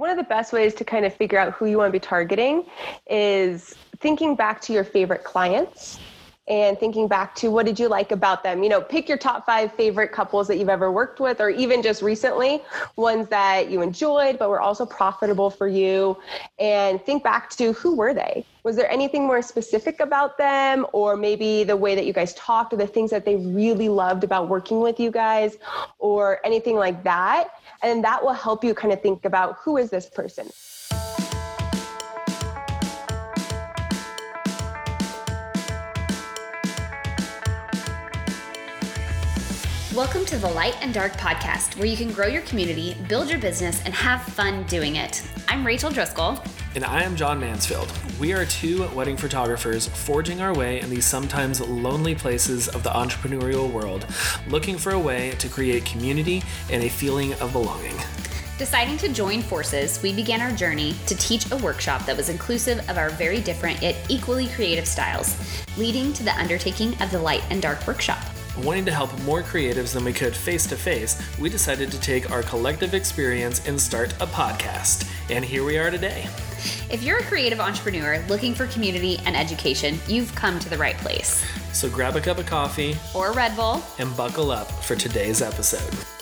one of the best ways to kind of figure out who you want to be targeting is thinking back to your favorite clients and thinking back to what did you like about them? You know pick your top five favorite couples that you've ever worked with or even just recently ones that you enjoyed but were also profitable for you. And think back to who were they? Was there anything more specific about them or maybe the way that you guys talked or the things that they really loved about working with you guys or anything like that? And that will help you kind of think about who is this person Welcome to the Light and Dark podcast, where you can grow your community, build your business, and have fun doing it. I'm Rachel Driscoll. And I am John Mansfield. We are two wedding photographers forging our way in these sometimes lonely places of the entrepreneurial world, looking for a way to create community and a feeling of belonging. Deciding to join forces, we began our journey to teach a workshop that was inclusive of our very different yet equally creative styles, leading to the undertaking of the Light and Dark Workshop. Wanting to help more creatives than we could face to face, we decided to take our collective experience and start a podcast. And here we are today. If you're a creative entrepreneur looking for community and education, you've come to the right place. So grab a cup of coffee or Red Bull and buckle up for today's episode.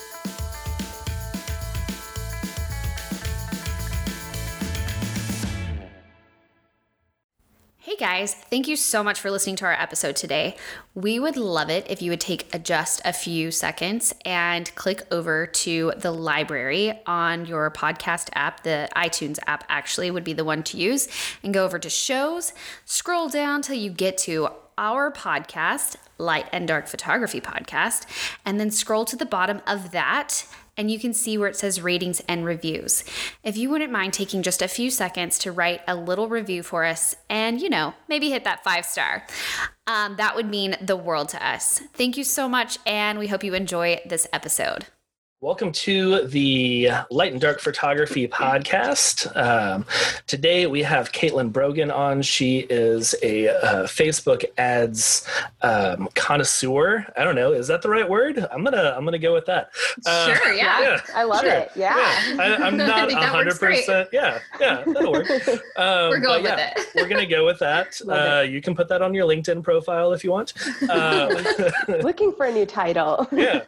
Guys, thank you so much for listening to our episode today. We would love it if you would take just a few seconds and click over to the library on your podcast app. The iTunes app actually would be the one to use, and go over to shows, scroll down till you get to our podcast, Light and Dark Photography Podcast, and then scroll to the bottom of that and you can see where it says ratings and reviews. If you wouldn't mind taking just a few seconds to write a little review for us and, you know, maybe hit that five star, um, that would mean the world to us. Thank you so much, and we hope you enjoy this episode. Welcome to the Light and Dark Photography podcast. Um, today we have Caitlin Brogan on. She is a uh, Facebook ads um, connoisseur. I don't know, is that the right word? I'm gonna I'm gonna go with that. Uh, sure, yeah. yeah. I love sure. it. Yeah, yeah. I, am not hundred percent. Yeah, yeah, that'll work. Um, we're going with yeah, it. we're gonna go with that. Uh, you can put that on your LinkedIn profile if you want. Um, Looking for a new title. yeah,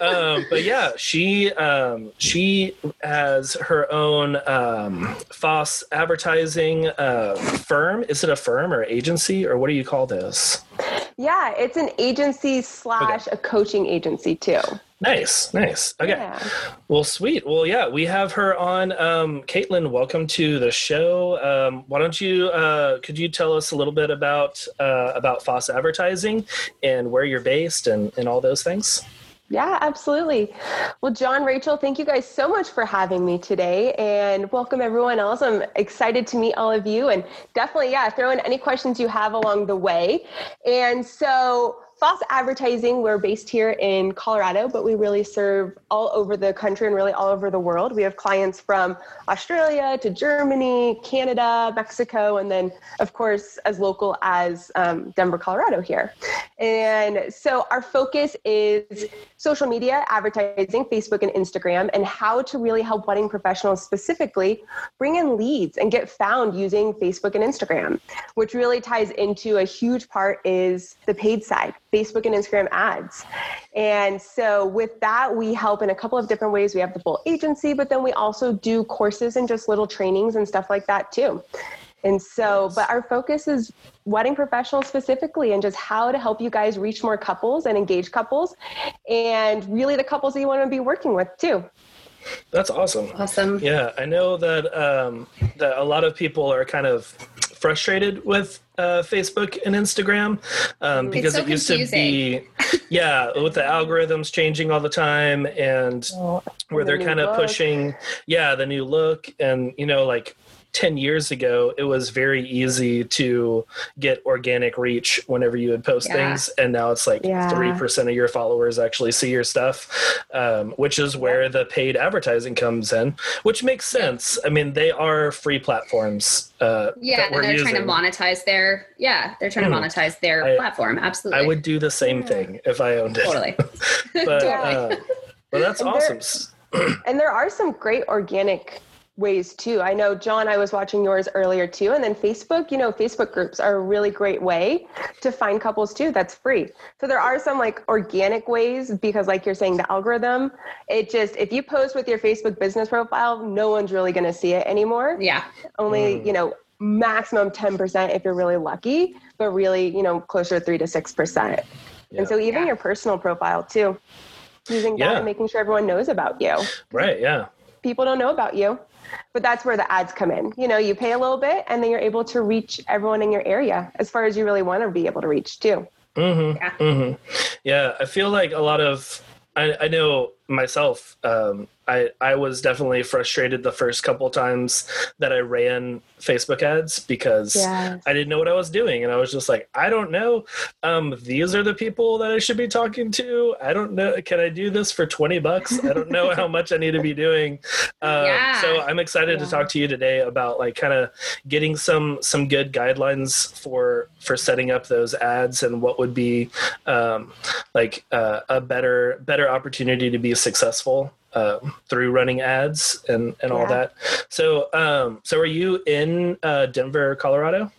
um, but yeah she um, she has her own um, Foss advertising uh, firm. Is it a firm or agency or what do you call this? Yeah, it's an agency slash okay. a coaching agency too. Nice, nice. Okay. Yeah. Well, sweet. Well, yeah, we have her on. Um, Caitlin, welcome to the show. Um, why don't you, uh, could you tell us a little bit about uh, about Foss Advertising and where you're based and, and all those things? Yeah, absolutely. Well, John, Rachel, thank you guys so much for having me today and welcome everyone else. I'm excited to meet all of you and definitely, yeah, throw in any questions you have along the way. And so, Foss Advertising, we're based here in Colorado, but we really serve all over the country and really all over the world. We have clients from Australia to Germany, Canada, Mexico, and then, of course, as local as um, Denver, Colorado here. And so our focus is social media, advertising, Facebook and Instagram, and how to really help wedding professionals specifically bring in leads and get found using Facebook and Instagram, which really ties into a huge part is the paid side Facebook and Instagram ads. And so with that, we help in a couple of different ways. We have the full agency, but then we also do courses and just little trainings and stuff like that too. And so, but our focus is wedding professionals specifically and just how to help you guys reach more couples and engage couples and really the couples that you want to be working with too. That's awesome. Awesome. Yeah, I know that um, that a lot of people are kind of frustrated with uh, Facebook and Instagram um, because so it used confusing. to be, yeah, with the algorithms changing all the time and oh, where they're kind of pushing, yeah, the new look and you know like 10 years ago, it was very easy to get organic reach whenever you would post yeah. things. And now it's like yeah. 3% of your followers actually see your stuff, um, which is where the paid advertising comes in, which makes sense. I mean, they are free platforms. Uh, yeah, and they're using. trying to monetize their, yeah, they're trying mm. to hmm. monetize their I, platform. Absolutely. I would do the same thing if I owned it. Totally. but, uh, but that's and awesome. There, and there are some great organic ways too. I know, John, I was watching yours earlier too. And then Facebook, you know, Facebook groups are a really great way to find couples too. That's free. So there are some like organic ways because, like you're saying, the algorithm, it just, if you post with your Facebook business profile, no one's really going to see it anymore. Yeah. Only, mm. you know, maximum 10% if you're really lucky, but really, you know, closer to three to 6%. Yeah. And so even yeah. your personal profile too, using that yeah. and making sure everyone knows about you. Right. Yeah. People don't know about you but that's where the ads come in. You know, you pay a little bit and then you're able to reach everyone in your area as far as you really want to be able to reach too. Mm-hmm. Yeah. Mm-hmm. yeah. I feel like a lot of, I, I know myself, um, I, I was definitely frustrated the first couple times that I ran Facebook ads because yes. I didn't know what I was doing. And I was just like, I don't know. Um, these are the people that I should be talking to. I don't know. Can I do this for 20 bucks? I don't know how much I need to be doing. Um, yeah. So I'm excited yeah. to talk to you today about like kind of getting some, some good guidelines for, for setting up those ads and what would be um, like uh, a better, better opportunity to be successful uh, through running ads and, and all that. So, um, so are you in uh, Denver, Colorado?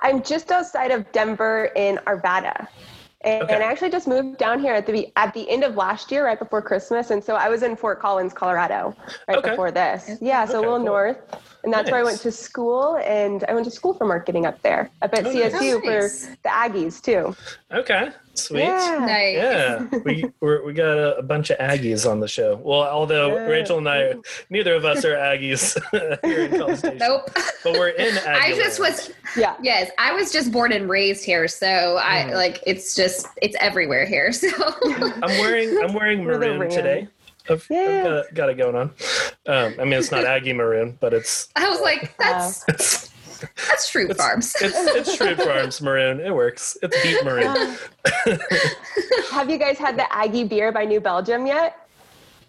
I'm just outside of Denver in Arvada. And, okay. and, I actually just moved down here at the at the end of last year, right before Christmas, and so I was in Fort Collins, Colorado, right okay. before this. Yeah, so okay, a little cool. north, and that's nice. where I went to school, and I went to school for marketing up there, up at oh, CSU nice. for the Aggies too. Okay, Sweet. Yeah. Nice. Yeah. We we got a, a, bunch of Aggies on the show. Well, although yeah. Rachel and I, neither of us are Aggies here in College Station. Nope. But we're in Aggie I just was yeah. Yes, I was just born and raised here, so I mm. like it's just it's everywhere here. So I'm wearing I'm wearing maroon today. I've, yeah. I've got, got, it going on. Um, I mean, it's not Aggie maroon, but it's. I was like, that's. That's True Farms. it's, it's True Farms maroon. It works. It's beet maroon. have you guys had the Aggie beer by New Belgium yet?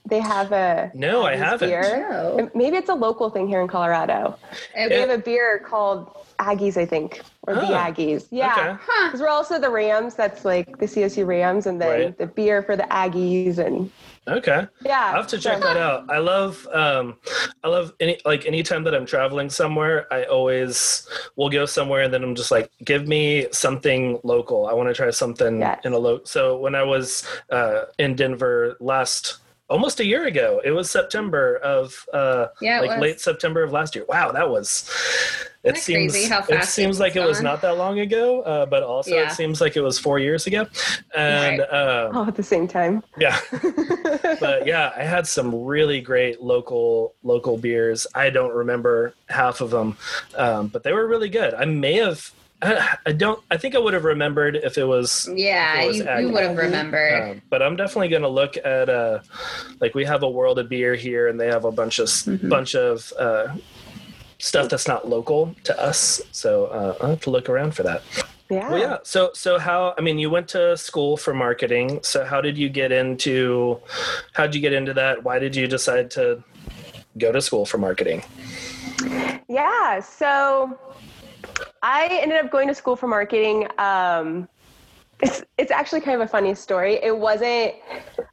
They have a no, I haven't. Beer. No. Maybe it's a local thing here in Colorado. And we have a beer called Aggies, I think, or oh, the Aggies. Yeah, because okay. huh. we're also the Rams. That's like the CSU Rams, and then right. the beer for the Aggies and Okay. Yeah. I have to check that out. I love um I love any like anytime that I'm traveling somewhere, I always will go somewhere and then I'm just like, give me something local. I want to try something yes. in a local so when I was uh in Denver last almost a year ago. It was September of uh yeah, like late September of last year. Wow, that was it seems it seems like it was not that long ago, uh, but also yeah. it seems like it was four years ago. And right. um, all at the same time. Yeah, but yeah, I had some really great local local beers. I don't remember half of them, um, but they were really good. I may have I, don't. I think I would have remembered if it was. Yeah, it was you, you, would have remembered. Um, but I'm definitely going to look at. Uh, like we have a world of beer here, and they have a bunch of mm-hmm. bunch of uh, stuff that's not local to us. So uh, I have to look around for that. Yeah. Well, yeah. So, so how? I mean, you went to school for marketing. So, how did you get into? How did you get into that? Why did you decide to go to school for marketing? Yeah. So, I ended up going to school for marketing. Um, it's it's actually kind of a funny story. It wasn't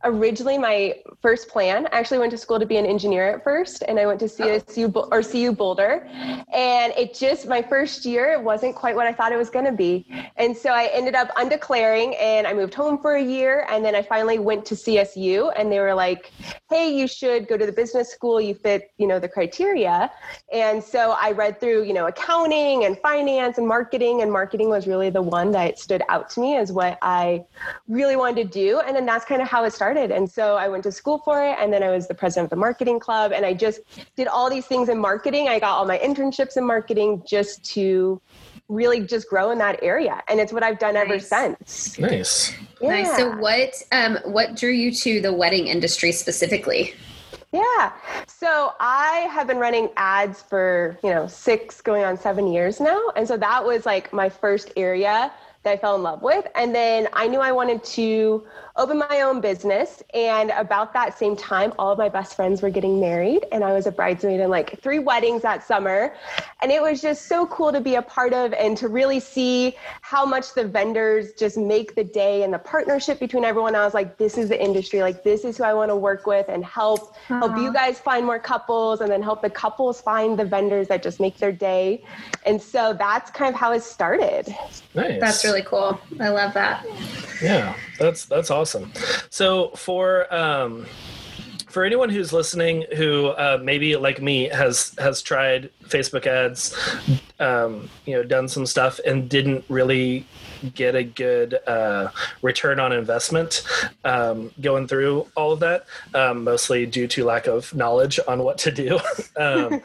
originally my first plan. I actually went to school to be an engineer at first, and I went to CSU oh. or CU Boulder, and it just my first year it wasn't quite what I thought it was going to be, and so I ended up undeclaring, and I moved home for a year, and then I finally went to CSU, and they were like, "Hey, you should go to the business school. You fit, you know, the criteria," and so I read through, you know, accounting and finance and marketing, and marketing was really the one that stood out to me as what I really wanted to do. And then that's kind of how it started. And so I went to school for it. And then I was the president of the marketing club. And I just did all these things in marketing. I got all my internships in marketing just to really just grow in that area and it's what i've done nice. ever since nice yeah. nice so what um what drew you to the wedding industry specifically yeah. So I have been running ads for, you know, six going on seven years now. And so that was like my first area that I fell in love with. And then I knew I wanted to open my own business. And about that same time, all of my best friends were getting married, and I was a bridesmaid in like three weddings that summer. And it was just so cool to be a part of and to really see how much the vendors just make the day and the partnership between everyone. I was like, this is the industry. Like, this is who I want to work with and help uh-huh. help you guys find more couples and then help the couples find the vendors that just make their day. And so that's kind of how it started. Nice. That's really cool. I love that. Yeah, that's that's awesome. So for um, for anyone who's listening who uh, maybe like me has has tried Facebook ads, um, you know, done some stuff and didn't really get a good uh, return on investment um, going through all of that, um, mostly due to lack of knowledge on what to do. Um,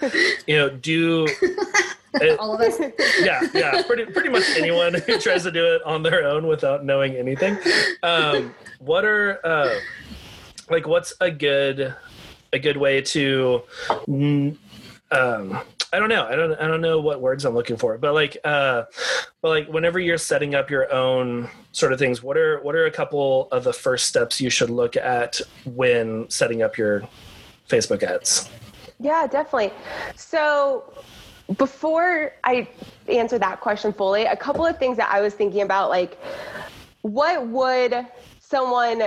you know, do it, all of us. yeah, yeah, pretty pretty much anyone who tries to do it on their own without knowing anything. Um, what are uh, like what's a good a good way to um, I don't know. I don't. I don't know what words I'm looking for. But like, uh, but like, whenever you're setting up your own sort of things, what are what are a couple of the first steps you should look at when setting up your Facebook ads? Yeah, definitely. So before I answer that question fully, a couple of things that I was thinking about, like, what would someone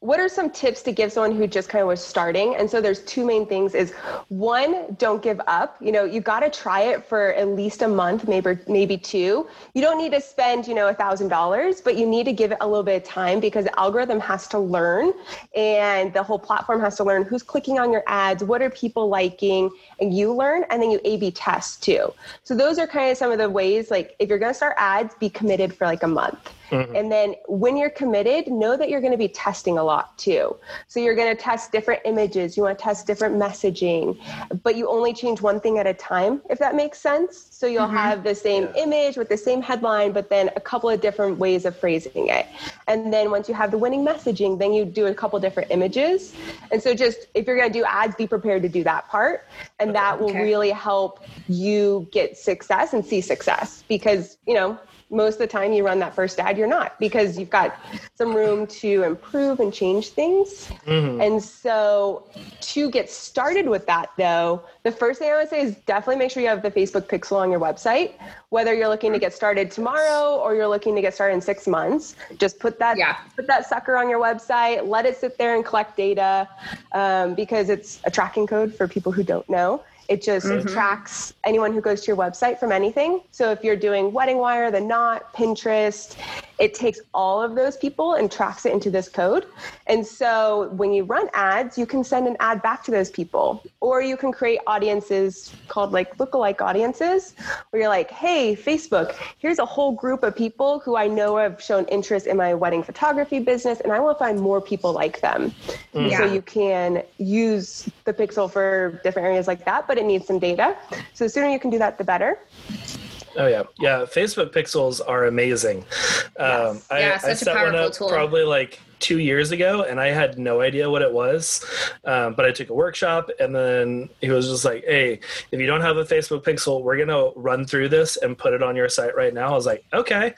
what are some tips to give someone who just kind of was starting? And so there's two main things is one don't give up. You know you got to try it for at least a month maybe maybe two. You don't need to spend you know a thousand dollars but you need to give it a little bit of time because the algorithm has to learn and the whole platform has to learn who's clicking on your ads what are people liking and you learn and then you a b test too. So those are kind of some of the ways like if you're going to start ads be committed for like a month Mm-hmm. And then when you're committed, know that you're going to be testing a lot too. So you're going to test different images, you want to test different messaging, but you only change one thing at a time, if that makes sense. So you'll mm-hmm. have the same yeah. image with the same headline, but then a couple of different ways of phrasing it. And then once you have the winning messaging, then you do a couple different images. And so just if you're going to do ads, be prepared to do that part. And that will really help you get success and see success because, you know, most of the time you run that first ad you're not because you've got some room to improve and change things mm-hmm. and so to get started with that though the first thing i would say is definitely make sure you have the facebook pixel on your website whether you're looking to get started tomorrow or you're looking to get started in six months just put that yeah. put that sucker on your website let it sit there and collect data um, because it's a tracking code for people who don't know it just mm-hmm. tracks anyone who goes to your website from anything. So if you're doing Wedding Wire, The Knot, Pinterest, it takes all of those people and tracks it into this code. And so when you run ads, you can send an ad back to those people, or you can create audiences called like lookalike audiences, where you're like, hey, Facebook, here's a whole group of people who I know have shown interest in my wedding photography business, and I want to find more people like them. Mm. So you can use the pixel for different areas like that, but it needs some data. So the sooner you can do that, the better. Oh yeah, yeah. Facebook pixels are amazing. Yes. Um, I, yeah, such I set a powerful one up tool. probably like two years ago and I had no idea what it was. Um, but I took a workshop and then he was just like, hey, if you don't have a Facebook pixel, we're to run through this and put it on your site right now. I was like, okay.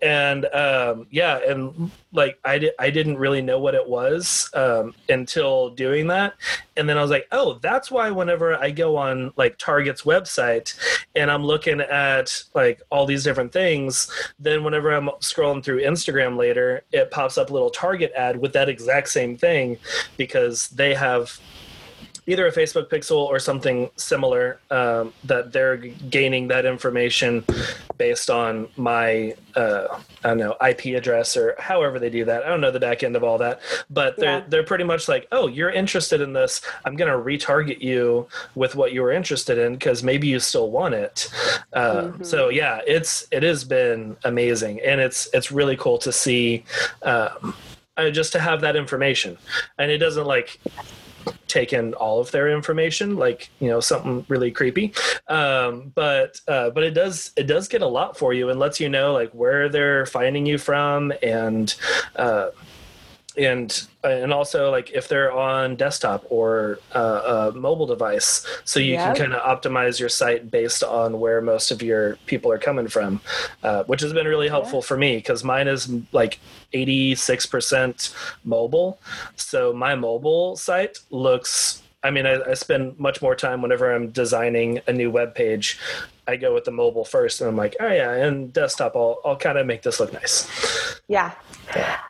And um, yeah, and like I, di- I didn't really know what it was um, until doing that. And then I was like, oh, that's why whenever I go on like Target's website and I'm looking at like all these different things, then whenever I'm scrolling through Instagram later, it pops up little Target Target ad with that exact same thing because they have either a Facebook pixel or something similar um, that they're gaining that information based on my uh, I don't know IP address or however they do that. I don't know the back end of all that, but they're yeah. they're pretty much like, oh, you're interested in this. I'm gonna retarget you with what you were interested in because maybe you still want it. Uh, mm-hmm. So yeah, it's it has been amazing, and it's it's really cool to see. Um, uh, just to have that information and it doesn't like take in all of their information like you know something really creepy um, but uh, but it does it does get a lot for you and lets you know like where they're finding you from and uh, and and also like if they're on desktop or uh, a mobile device so you yep. can kind of optimize your site based on where most of your people are coming from uh, which has been really helpful yeah. for me because mine is like 86% mobile so my mobile site looks I mean, I, I, spend much more time whenever I'm designing a new web page. I go with the mobile first, and I'm like, oh yeah, and desktop, I'll I'll kind of make this look nice. Yeah.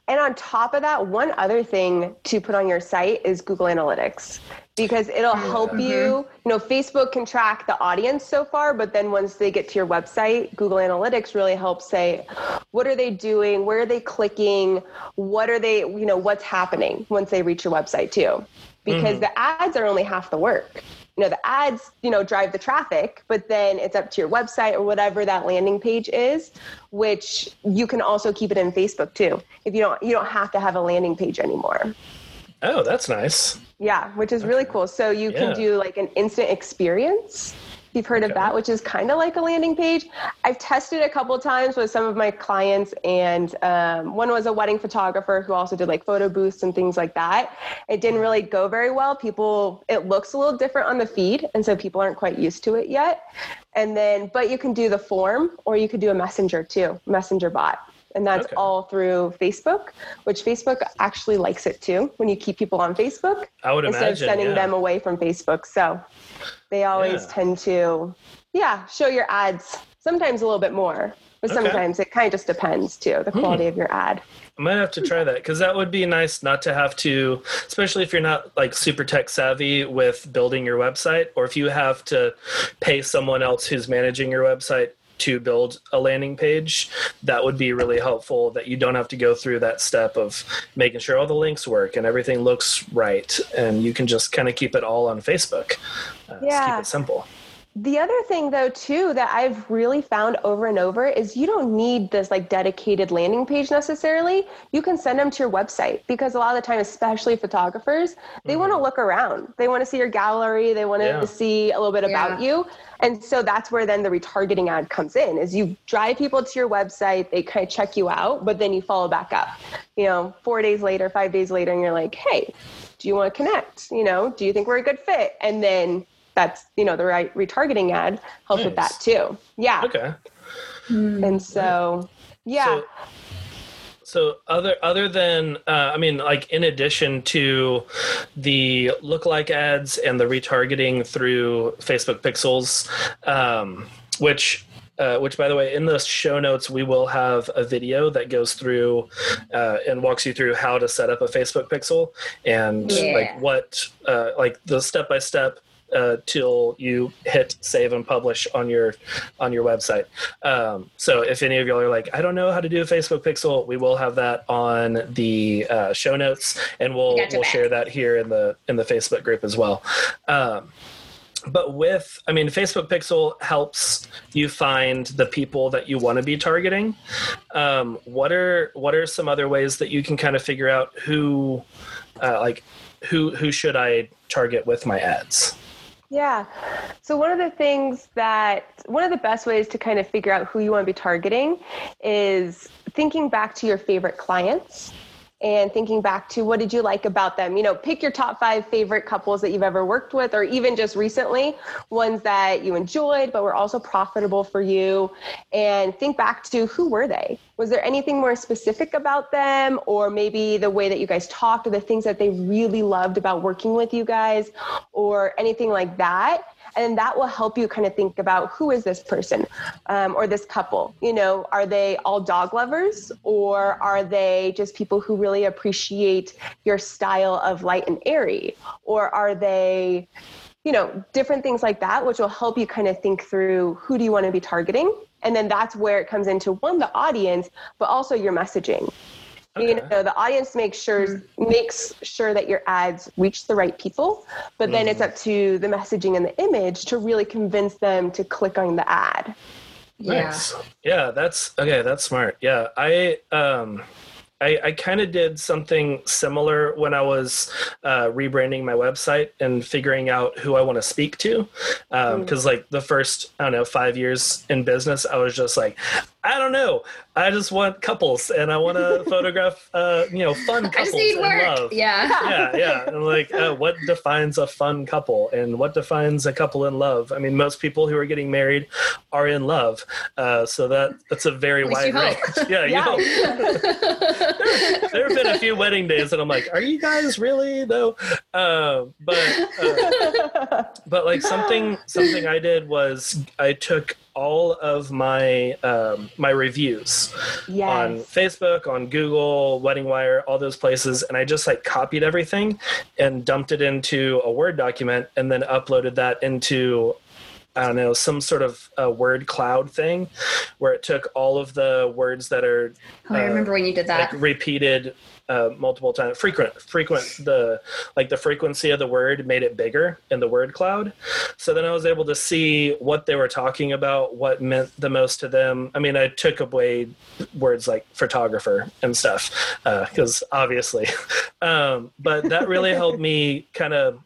And on top of that, one other thing to put on your site is Google Analytics because it'll help mm-hmm. you. You know, Facebook can track the audience so far, but then once they get to your website, Google Analytics really helps say, what are they doing? Where are they clicking? What are they, you know, what's happening once they reach your website too? Because mm-hmm. the ads are only half the work you know the ads you know drive the traffic but then it's up to your website or whatever that landing page is which you can also keep it in facebook too if you don't you don't have to have a landing page anymore oh that's nice yeah which is really cool so you yeah. can do like an instant experience you've heard okay. of that, which is kind of like a landing page. I've tested a couple times with some of my clients, and um, one was a wedding photographer who also did like photo booths and things like that. It didn't really go very well. People, it looks a little different on the feed, and so people aren't quite used to it yet. And then, but you can do the form, or you could do a messenger too, messenger bot and that's okay. all through Facebook, which Facebook actually likes it too when you keep people on Facebook I would instead imagine, of sending yeah. them away from Facebook. So they always yeah. tend to, yeah, show your ads sometimes a little bit more, but okay. sometimes it kind of just depends too the hmm. quality hmm. of your ad. I might have to try that because that would be nice not to have to, especially if you're not like super tech savvy with building your website, or if you have to pay someone else who's managing your website to build a landing page, that would be really helpful that you don't have to go through that step of making sure all the links work and everything looks right. And you can just kind of keep it all on Facebook. Uh, yeah. keep it simple. The other thing, though, too, that I've really found over and over is you don't need this like dedicated landing page necessarily. You can send them to your website because a lot of the time, especially photographers, they mm-hmm. want to look around. They want to see your gallery. They want to see a little bit yeah. about you. And so that's where then the retargeting ad comes in is you drive people to your website, they kind of check you out, but then you follow back up. You know, four days later, five days later, and you're like, hey, do you want to connect? You know, do you think we're a good fit? And then that's you know the right retargeting ad helps nice. with that too. Yeah. Okay. And so yeah. So, so other other than uh, I mean, like in addition to the lookalike ads and the retargeting through Facebook Pixels, um, which uh, which by the way in the show notes we will have a video that goes through uh, and walks you through how to set up a facebook pixel and yeah. like what uh, like the step by step uh, till you hit save and publish on your on your website. Um, so if any of y'all are like, I don't know how to do a Facebook Pixel, we will have that on the uh, show notes, and we'll we'll share that here in the in the Facebook group as well. Um, but with i mean facebook pixel helps you find the people that you want to be targeting um, what are what are some other ways that you can kind of figure out who uh, like who who should i target with my ads yeah. So, one of the things that, one of the best ways to kind of figure out who you want to be targeting is thinking back to your favorite clients and thinking back to what did you like about them? You know pick your top five favorite couples that you've ever worked with or even just recently ones that you enjoyed but were also profitable for you. And think back to who were they? Was there anything more specific about them or maybe the way that you guys talked or the things that they really loved about working with you guys or anything like that and that will help you kind of think about who is this person um, or this couple? You know are they all dog lovers or are they just people who really appreciate your style of light and airy? Or are they you know different things like that which will help you kind of think through who do you want to be targeting? And then that's where it comes into one the audience but also your messaging Okay. You know, the audience makes sure mm-hmm. makes sure that your ads reach the right people, but then mm. it's mm-hmm. up to the messaging and the image to really convince them to click on the ad. Nice. Yeah, yeah that's okay. That's smart. Yeah, I um I, I kind of did something similar when I was uh, rebranding my website and figuring out who I want to speak to. Because, um, mm. like, the first, I don't know, five years in business, I was just like, I don't know. I just want couples and I want to photograph, uh, you know, fun couples in love. Yeah. Yeah. Yeah. And like, uh, what defines a fun couple and what defines a couple in love? I mean, most people who are getting married are in love. Uh, so that that's a very wide range. Yeah. yeah. there, there, have been a few wedding days that I'm like, are you guys really though? Uh, but, uh, but like something, something I did was I took all of my um, my reviews yes. on Facebook, on Google, Wedding Wire, all those places, and I just like copied everything and dumped it into a Word document, and then uploaded that into I don't know, some sort of a word cloud thing where it took all of the words that are. Oh, I remember uh, when you did that. Like repeated uh, multiple times. Frequent frequent the like the frequency of the word made it bigger in the word cloud. So then i was able to see what they were talking about what meant the most to them. I mean i took away words like photographer and stuff because uh, obviously. Um, but that really helped me kind of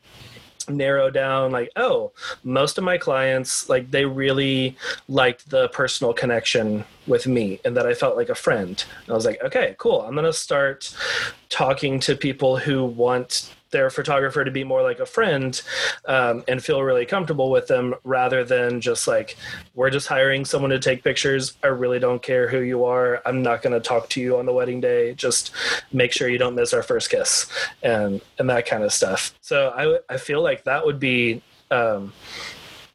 narrow down like oh most of my clients like they really liked the personal connection with me and that i felt like a friend. And i was like okay cool. I'm going to start talking to people who want their photographer to be more like a friend um, and feel really comfortable with them rather than just like we're just hiring someone to take pictures. I really don't care who you are. I'm not going to talk to you on the wedding day. Just make sure you don't miss our first kiss and and that kind of stuff. So i i feel like that would be um,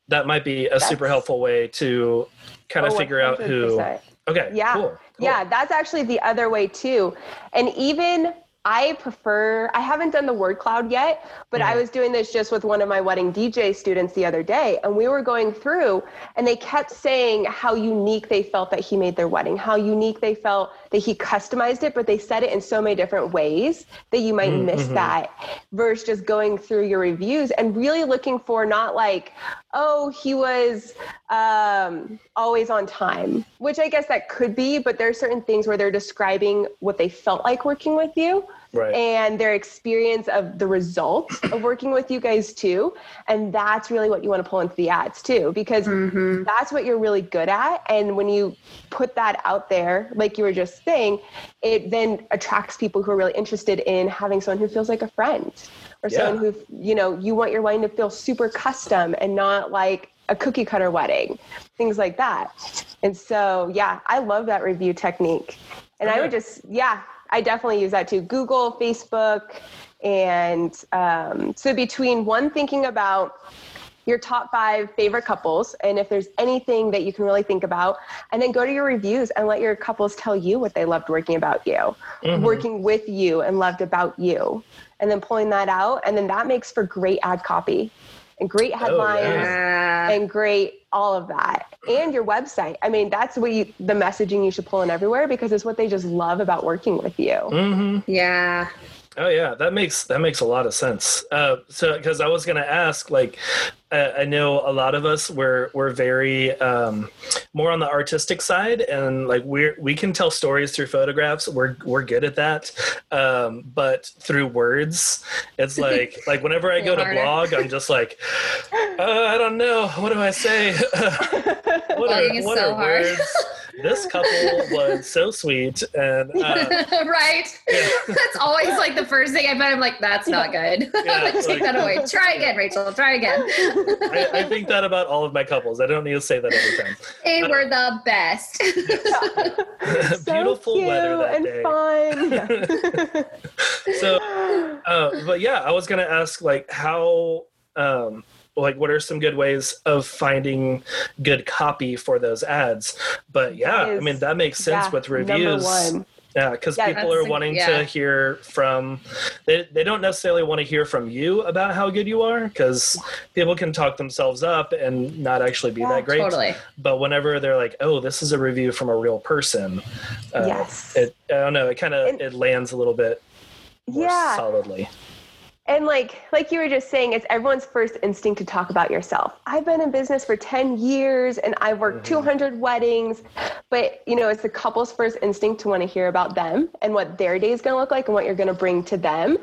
that might be a that's, super helpful way to kind of oh, figure 100%. out who okay yeah cool, cool. yeah that's actually the other way too and even I prefer, I haven't done the word cloud yet, but I mm-hmm. was doing this just with one of my wedding DJ students the other day. And we were going through, and they kept saying how unique they felt that he made their wedding, how unique they felt that he customized it, but they said it in so many different ways that you might mm-hmm. miss that versus just going through your reviews and really looking for not like, oh, he was um, always on time, which I guess that could be, but there are certain things where they're describing what they felt like working with you. Right. and their experience of the results of working with you guys too. And that's really what you want to pull into the ads too, because mm-hmm. that's what you're really good at. And when you put that out there, like you were just saying, it then attracts people who are really interested in having someone who feels like a friend or yeah. someone who, you know, you want your wedding to feel super custom and not like a cookie cutter wedding, things like that. And so, yeah, I love that review technique. And okay. I would just, yeah, I definitely use that too. Google, Facebook, and um, so between one thinking about your top five favorite couples and if there's anything that you can really think about and then go to your reviews and let your couples tell you what they loved working about you mm-hmm. working with you and loved about you and then pulling that out and then that makes for great ad copy and great oh, headlines oh, yeah. and great all of that and your website i mean that's what you the messaging you should pull in everywhere because it's what they just love about working with you mm-hmm. yeah Oh yeah, that makes that makes a lot of sense. Uh, so because I was gonna ask, like, I know a lot of us we're we're very um, more on the artistic side, and like we we can tell stories through photographs. We're we're good at that, um, but through words, it's like like whenever I go to blog, I'm just like, uh, I don't know, what do I say? what are, what so are words? This couple was so sweet and uh, right? yeah. that's always like the first thing i bet i'm like that's not good. Yeah, take like, that away. Try again rachel. Try again. I, I, think that about all of my couples. I don't need to say that every time. They were the best. beautiful so weather that day. fun. so uh, but yeah i was gonna ask like how um, like what are some good ways of finding good copy for those ads? But yeah is, i mean that makes sense yeah, with reviews. yeah because yeah, people are wanting yeah. to hear from they, they don't necessarily want to hear from you about how good you are because people can talk themselves up and not actually be that great. totally. but whenever they're like oh this is a review from a real person uh, yes. it i don't know it kind of it lands a little bit yeah. solidly and like like you were just saying it's everyone's first instinct to talk about yourself. I've been in business for 10 years and i've worked mm-hmm. 200 weddings but you know it's the couple's first instinct to want to hear about them and what their day is going to look like and what you're going to bring to them.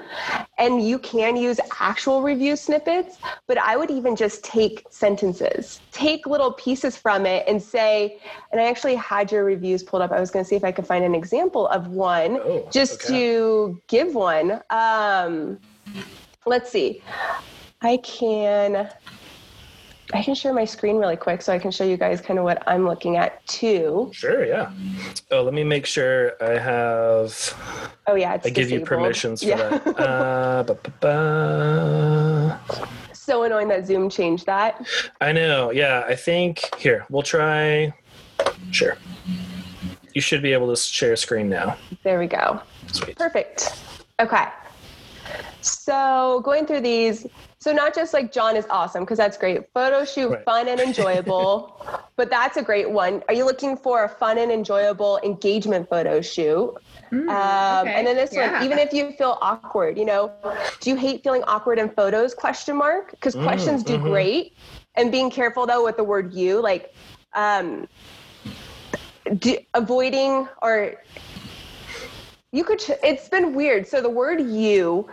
And you can use actual review snippets but i would even just take sentences. Take little pieces from it and say and i actually had your reviews pulled up. I was going to see if i could find an example of one oh, just okay. to give one. Um, let's see. I can I can share my screen really quick so I can show you guys kind of what I'm looking at too. Sure, yeah. Oh, let me make sure I have. Oh yeah, I give you permissions for yeah. that. Uh, ba, ba, ba. So annoying that Zoom changed that. I know. Yeah, I think here we'll try. Sure. You should be able to share screen now. There we go. Sweet. Perfect. Okay. So going through these, so not just like John is awesome because that's great. Photo shoot, right. fun and enjoyable, but that's a great one. Are you looking for a fun and enjoyable engagement photo shoot? Mm, um, okay. And then this yeah. one, even if you feel awkward, you know, do you hate feeling awkward in photos? Question mark. Because mm, questions do mm-hmm. great, and being careful though with the word "you," like um, do, avoiding or you could ch- it's been weird. So the word you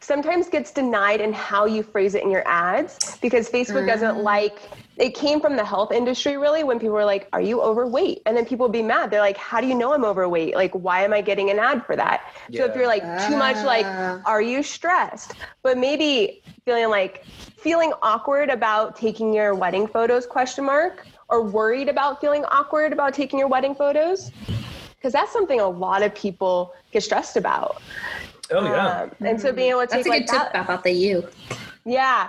sometimes gets denied in how you phrase it in your ads because facebook mm. doesn't like it came from the health industry really when people were like are you overweight? And then people would be mad. They're like how do you know i'm overweight? Like why am i getting an ad for that? Yeah. so if you're like too much like are you stressed? But maybe feeling like feeling awkward about taking your wedding photos question mark or worried about feeling awkward about taking your wedding photos because that's something a lot of people get stressed about. Oh yeah. Um, and so being able to take that's a like good tip about the you. Yeah.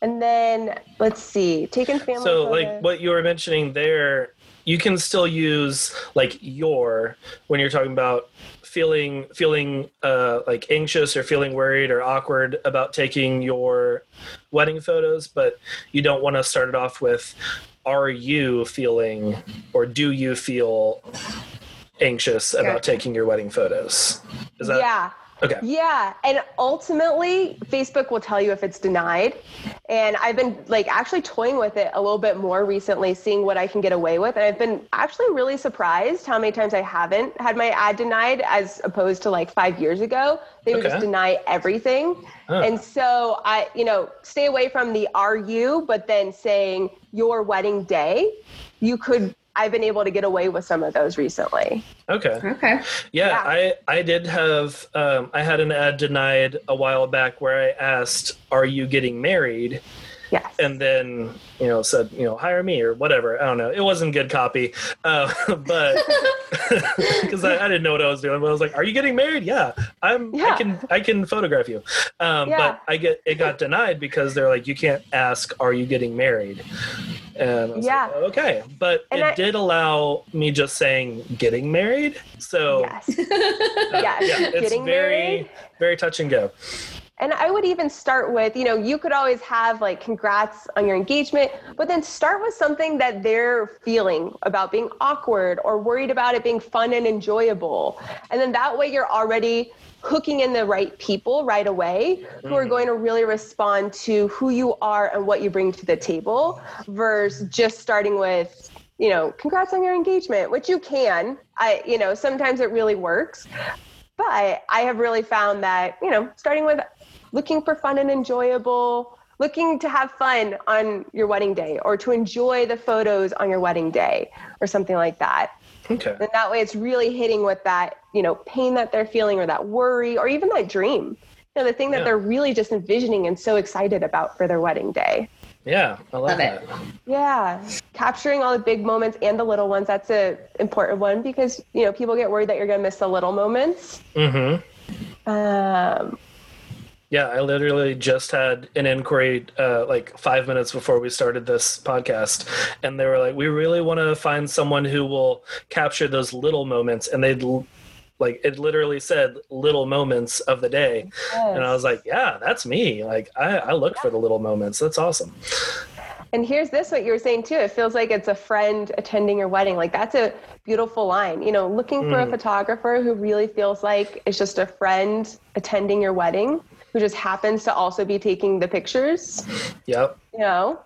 And then let's see, taking family. So like what you were mentioning there, you can still use like your when you're talking about feeling feeling uh, like anxious or feeling worried or awkward about taking your wedding photos, but you don't want to start it off with are you feeling or do you feel anxious about taking your wedding photos. Is that Yeah. Okay. Yeah. And ultimately, Facebook will tell you if it's denied. And I've been like actually toying with it a little bit more recently, seeing what I can get away with. And I've been actually really surprised how many times I haven't had my ad denied as opposed to like five years ago. They would okay. just deny everything. And so I, you know, stay away from the are you, but then saying your wedding day. You could I've been able to get away with some of those recently. Okay. Okay. Yeah, yeah. I I did have um, I had an ad denied a while back where I asked, "Are you getting married?" Yes. And then, you know, said, you know, hire me or whatever. I don't know. It wasn't good copy. Uh, but because I, I, didn't know what I was doing, but I was like, are you getting married? Yeah, I'm, yeah. I can, I can photograph you. Um, yeah. but I get, it got denied because they're like, you can't ask, are you getting married? And yeah. Like, okay. But and it I, did allow me just saying getting married. So yes. Uh, yes. Yeah, it's getting very, married. very touch and go. And I would even start with, you know, you could always have like congrats on your engagement, but then start with something that they're feeling about being awkward or worried about it being fun and enjoyable. And then that way you're already hooking in the right people right away who are mm-hmm. going to really respond to who you are and what you bring to the table versus just starting with you know congrats on your engagement which you can i you know sometimes it really works but i have really found that you know starting with looking for fun and enjoyable, looking to have fun on your wedding day or to enjoy the photos on your wedding day or something like that. Okay. And that way it's really hitting with that, you know, pain that they're feeling or that worry or even that dream. You know, the thing that yeah. they're really just envisioning and so excited about for their wedding day. Yeah, I love, love it. Yeah, capturing all the big moments and the little ones. That's a important one because you know people get worried that you're going to miss the little moments. Mm-hmm. Um, yeah, I literally just had an inquiry uh, like five minutes before we started this podcast, and they were like, "We really want to find someone who will capture those little moments," and they'd like it literally said little moments of the day, yes. and I was like, "Yeah, that's me. Like I, I look yeah. for the little moments. That's awesome." And here's this what you were saying too. It feels like it's a friend attending your wedding. Like that's a beautiful line. You know, looking for mm. a photographer who really feels like it's just a friend attending your wedding who just happens to also be taking the pictures. Yep. You know,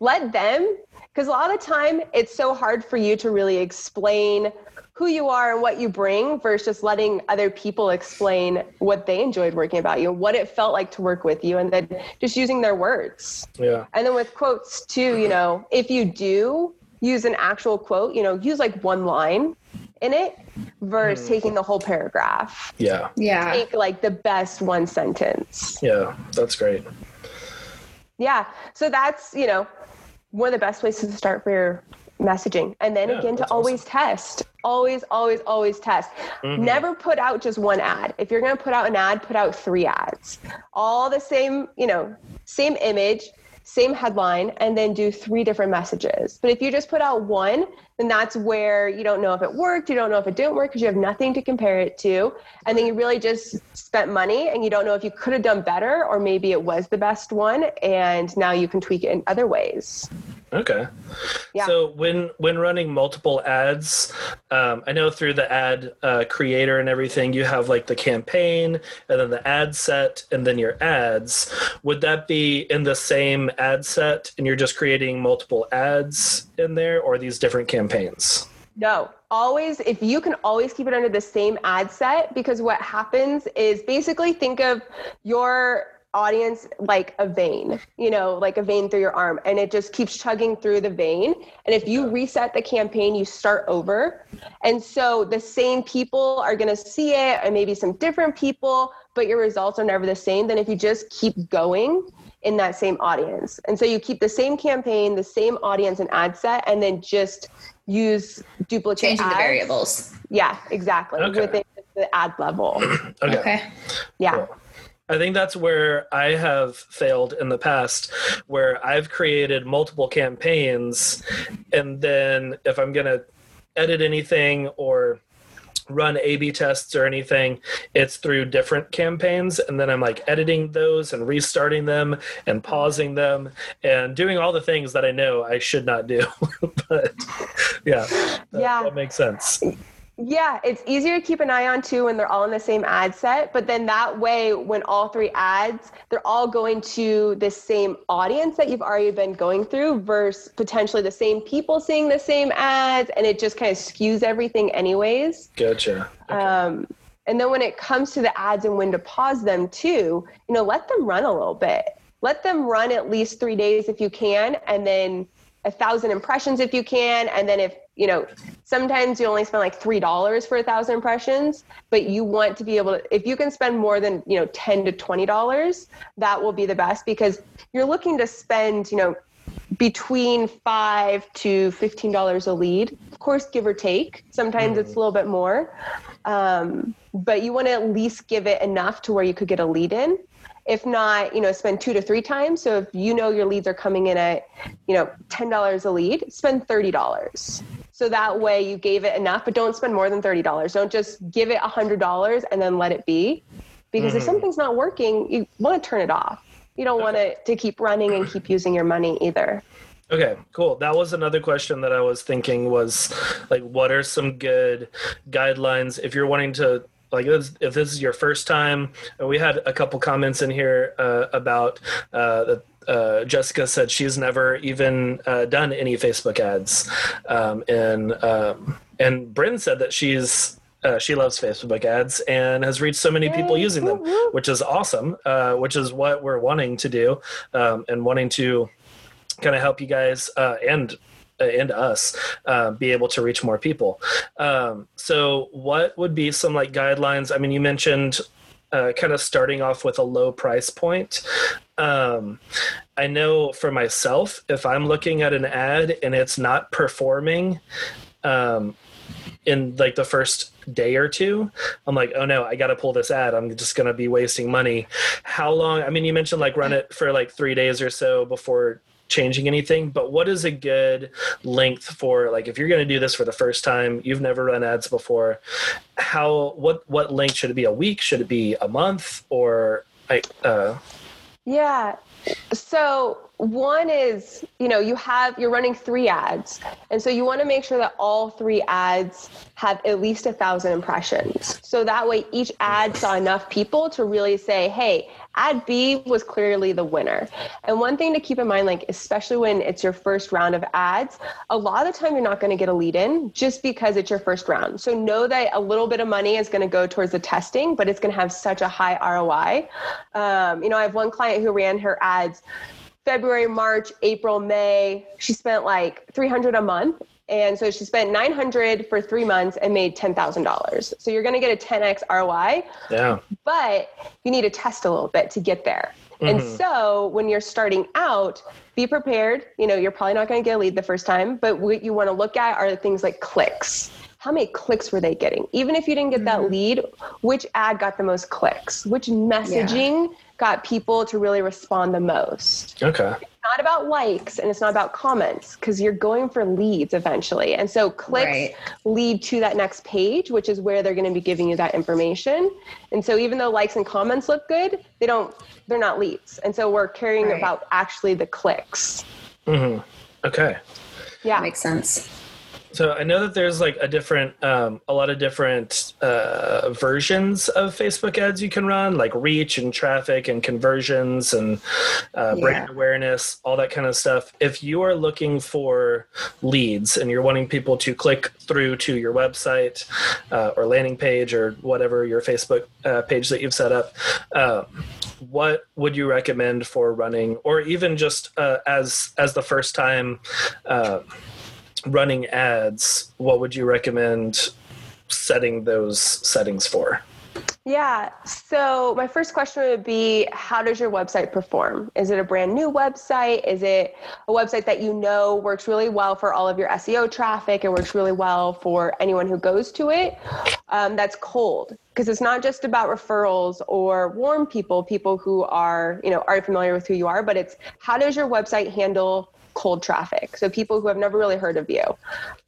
let them, because a lot of time it's so hard for you to really explain who you are and what you bring versus just letting other people explain what they enjoyed working about you, what it felt like to work with you, and then just using their words. Yeah. And then with quotes too, you know, if you do use an actual quote, you know, use like one line in it versus mm. taking the whole paragraph. Yeah. Yeah. Take like the best one sentence. Yeah, that's great. Yeah. So that's, you know, one of the best places to start for your messaging. And then yeah, again, to always awesome. test, always, always, always test. Mm-hmm. Never put out just one ad. If you're going to put out an ad, put out three ads, all the same, you know, same image, same headline, and then do three different messages. But if you just put out one, then that's where you don't know if it worked, you don't know if it didn't work because you have nothing to compare it to. And then you really just spent money and you don't know if you could have done better or maybe it was the best one and now you can tweak it in other ways. Okay. Yeah. So when when running multiple ads, um, I know through the ad uh, creator and everything, you have like the campaign and then the ad set and then your ads. Would that be in the same ad set and you're just creating multiple ads in there, or these different campaigns? No, always, if you can always keep it under the same ad set, because what happens is basically think of your audience like a vein, you know, like a vein through your arm, and it just keeps chugging through the vein. And if you reset the campaign, you start over. And so the same people are going to see it, and maybe some different people, but your results are never the same. than if you just keep going in that same audience. And so you keep the same campaign, the same audience and ad set, and then just use duplicate changing ads. the variables. Yeah, exactly. Okay. Within the ad level. okay. okay. Yeah. Cool. I think that's where I have failed in the past, where I've created multiple campaigns, and then if I'm going to edit anything or run A B tests or anything, it's through different campaigns. And then I'm like editing those and restarting them and pausing them and doing all the things that I know I should not do. but yeah, that, yeah, that makes sense. Yeah, it's easier to keep an eye on too when they're all in the same ad set. But then that way, when all three ads, they're all going to the same audience that you've already been going through versus potentially the same people seeing the same ads. And it just kind of skews everything, anyways. Gotcha. Okay. Um, and then when it comes to the ads and when to pause them too, you know, let them run a little bit. Let them run at least three days if you can, and then a thousand impressions if you can. And then if you know, sometimes you only spend like three dollars for a thousand impressions, but you want to be able to if you can spend more than, you know, ten to twenty dollars, that will be the best because you're looking to spend, you know, between five to fifteen dollars a lead. Of course, give or take. Sometimes it's a little bit more. Um, but you want to at least give it enough to where you could get a lead in if not you know spend two to three times so if you know your leads are coming in at you know $10 a lead spend $30 so that way you gave it enough, but don't spend more than $30. Don't just give it $100 and then let it be. Because mm-hmm. if something's not working, you want to turn it off. You don't want it to keep running and keep using your money either. Okay, cool. That was another question that I was thinking was like, what are some good guidelines if you're wanting to like if this is your first time we had a couple comments in here uh, about uh, uh, Jessica said she's never even uh, done any Facebook ads, um, and um, and Bryn said that she's uh, she loves Facebook ads and has reached so many people using them, which is awesome. Uh, which is what we're wanting to do, um, and wanting to kind of help you guys uh, and and us uh, be able to reach more people. Um, so, what would be some like guidelines? I mean, you mentioned uh, kind of starting off with a low price point. Um, I know for myself, if I'm looking at an ad and it's not performing um, in like the first day or two, I'm like, oh no, I got to pull this ad. I'm just going to be wasting money. How long? I mean, you mentioned like run it for like three days or so before changing anything but what is a good length for like if you're going to do this for the first time you've never run ads before how what what length should it be a week? Should it be a month? Or like uh yeah. So one is, you know, you have you're running three ads, and so you want to make sure that all three ads have at least a thousand impressions. So that way, each ad saw enough people to really say, "Hey, ad B was clearly the winner." And one thing to keep in mind, like especially when it's your first round of ads, a lot of the time you're not going to get a lead in just because it's your first round. So know that a little bit of money is going to go towards the testing, but it's going to have such a high ROI. Um, you know, I have one client who ran her ads February, March, April, May. She spent like 300 a month. And so she spent 900 for three months and made $10,000. So you're going to get a 10x ROI. Yeah. But you need to test a little bit to get there. Mm-hmm. And so when you're starting out, be prepared. You know, you're probably not going to get a lead the first time, but what you want to look at are things like clicks. How many clicks were they getting? Even if you didn't get that mm-hmm. lead, which ad got the most clicks? Which messaging yeah got people to really respond the most. Okay. It's not about likes and it's not about comments because you're going for leads eventually. And so clicks right. lead to that next page, which is where they're going to be giving you that information. And so even though likes and comments look good, they don't they're not leads. And so we're caring right. about actually the clicks. Mhm. Okay. Yeah. That Makes sense. So I know that there's like a different, um, a lot of different uh, versions of Facebook ads you can run, like reach and traffic and conversions and uh, brand awareness, all that kind of stuff. If you are looking for leads and you're wanting people to click through to your website uh, or landing page or whatever your Facebook uh, page that you've set up, um, what would you recommend for running, or even just uh, as as the first time? Running ads, what would you recommend setting those settings for? Yeah. So my first question would be how does your website perform? Is it a brand new website? Is it a website that you know works really well for all of your SEO traffic and works really well for anyone who goes to it? Um, that's cold because it's not just about referrals or warm people, people who are, you know, are familiar with who you are, but it's how does your website handle cold traffic. So people who have never really heard of you,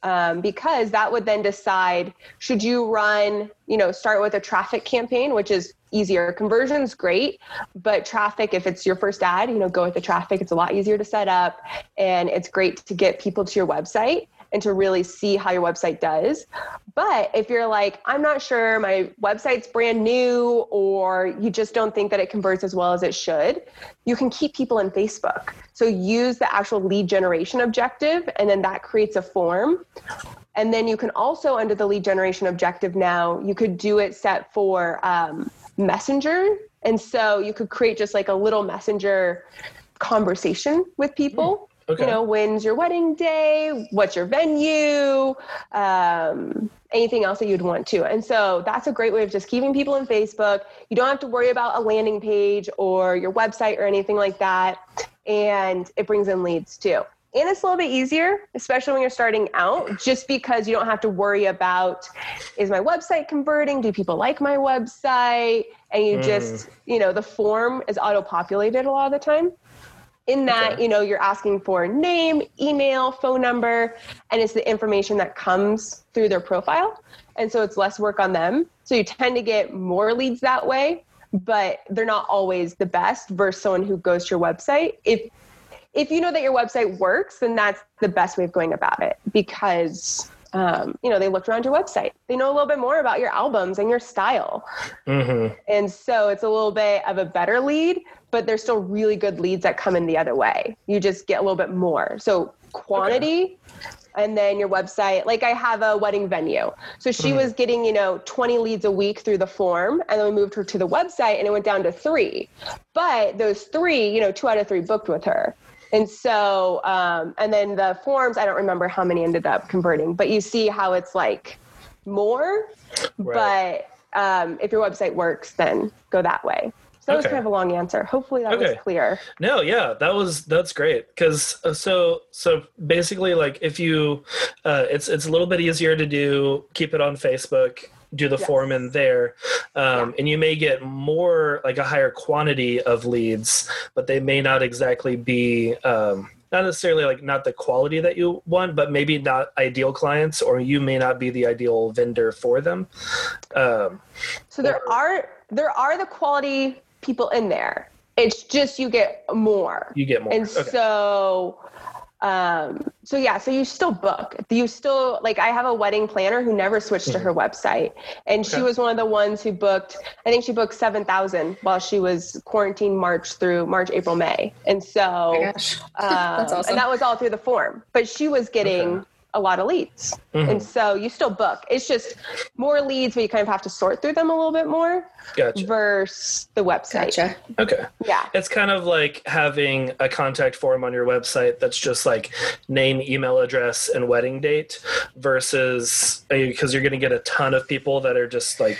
um, because that would then decide should you run, you know, start with a traffic campaign, which is easier. Conversion's great, but traffic, if it's your first ad, you know, go with the traffic. It's a lot easier to set up and it's great to get people to your website and to really see how your website does. But if you're like, I'm not sure, my website's brand new, or you just don't think that it converts as well as it should, you can keep people in Facebook. So use the actual lead generation objective, and then that creates a form. And then you can also, under the lead generation objective now, you could do it set for um, Messenger. And so you could create just like a little Messenger conversation with people. Mm Okay. You know, when's your wedding day? What's your venue? Um, anything else that you'd want to. And so that's a great way of just keeping people in Facebook. You don't have to worry about a landing page or your website or anything like that. And it brings in leads too. And it's a little bit easier, especially when you're starting out, just because you don't have to worry about is my website converting? Do people like my website? And you mm. just, you know, the form is auto populated a lot of the time in that okay. you know you're asking for name email phone number and it's the information that comes through their profile and so it's less work on them so you tend to get more leads that way but they're not always the best versus someone who goes to your website if if you know that your website works then that's the best way of going about it because um, you know, they looked around your website. They know a little bit more about your albums and your style. Mm-hmm. And so it's a little bit of a better lead, but there's still really good leads that come in the other way. You just get a little bit more. So quantity. Okay. And then your website, like I have a wedding venue. So she mm-hmm. was getting, you know, 20 leads a week through the form. And then we moved her to the website and it went down to three. But those three, you know, two out of three booked with her. And so, um, and then the forms, I don't remember how many ended up converting, but you see how it's like more. Right. But um, if your website works, then go that way. So that okay. was kind of a long answer. Hopefully that okay. was clear. No, yeah, that was that's great because uh, so so basically like if you, uh, it's it's a little bit easier to do. Keep it on Facebook do the yes. form in there um, yeah. and you may get more like a higher quantity of leads but they may not exactly be um, not necessarily like not the quality that you want but maybe not ideal clients or you may not be the ideal vendor for them um, so there or, are there are the quality people in there It's just you get more. You get more. And okay. so um so yeah so you still book you still like i have a wedding planner who never switched mm-hmm. to her website and okay. she was one of the ones who booked i think she booked 7000 while she was quarantined march through march april may and so oh um, That's awesome. and that was all through the form but she was getting okay a lot of leads. Mm-hmm. And so you still book. It's just more leads, but you kind of have to sort through them a little bit more. Gotcha. Versus the website. Gotcha. Okay. Yeah. It's kind of like having a contact form on your website that's just like name, email address, and wedding date versus because you're going to get a ton of people that are just like,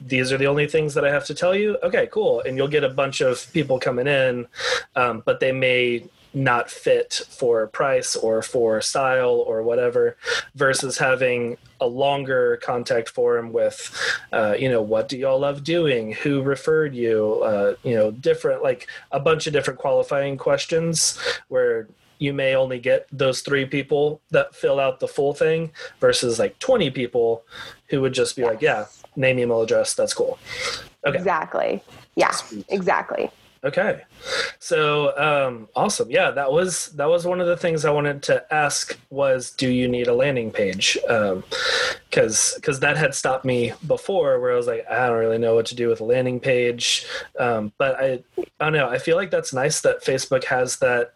these are the only things that I have to tell you. Okay, cool. And you'll get a bunch of people coming in, um, but they may not fit for price or for style or whatever versus having a longer contact form with uh, you know what do y'all love doing? Who referred you? Uh, you know different like a bunch of different qualifying questions where you may only get those three people that fill out the full thing versus like 20 people who would just be yes. like yeah name email address that's cool. Okay. Exactly. Yeah Sweet. exactly Okay. So um, awesome. Yeah, that was that was one of the things I wanted to ask was do you need a landing page? Um, cuz cuz that had stopped me before where I was like I don't really know what to do with a landing page. Um, but I I don't know. I feel like that's nice that Facebook has that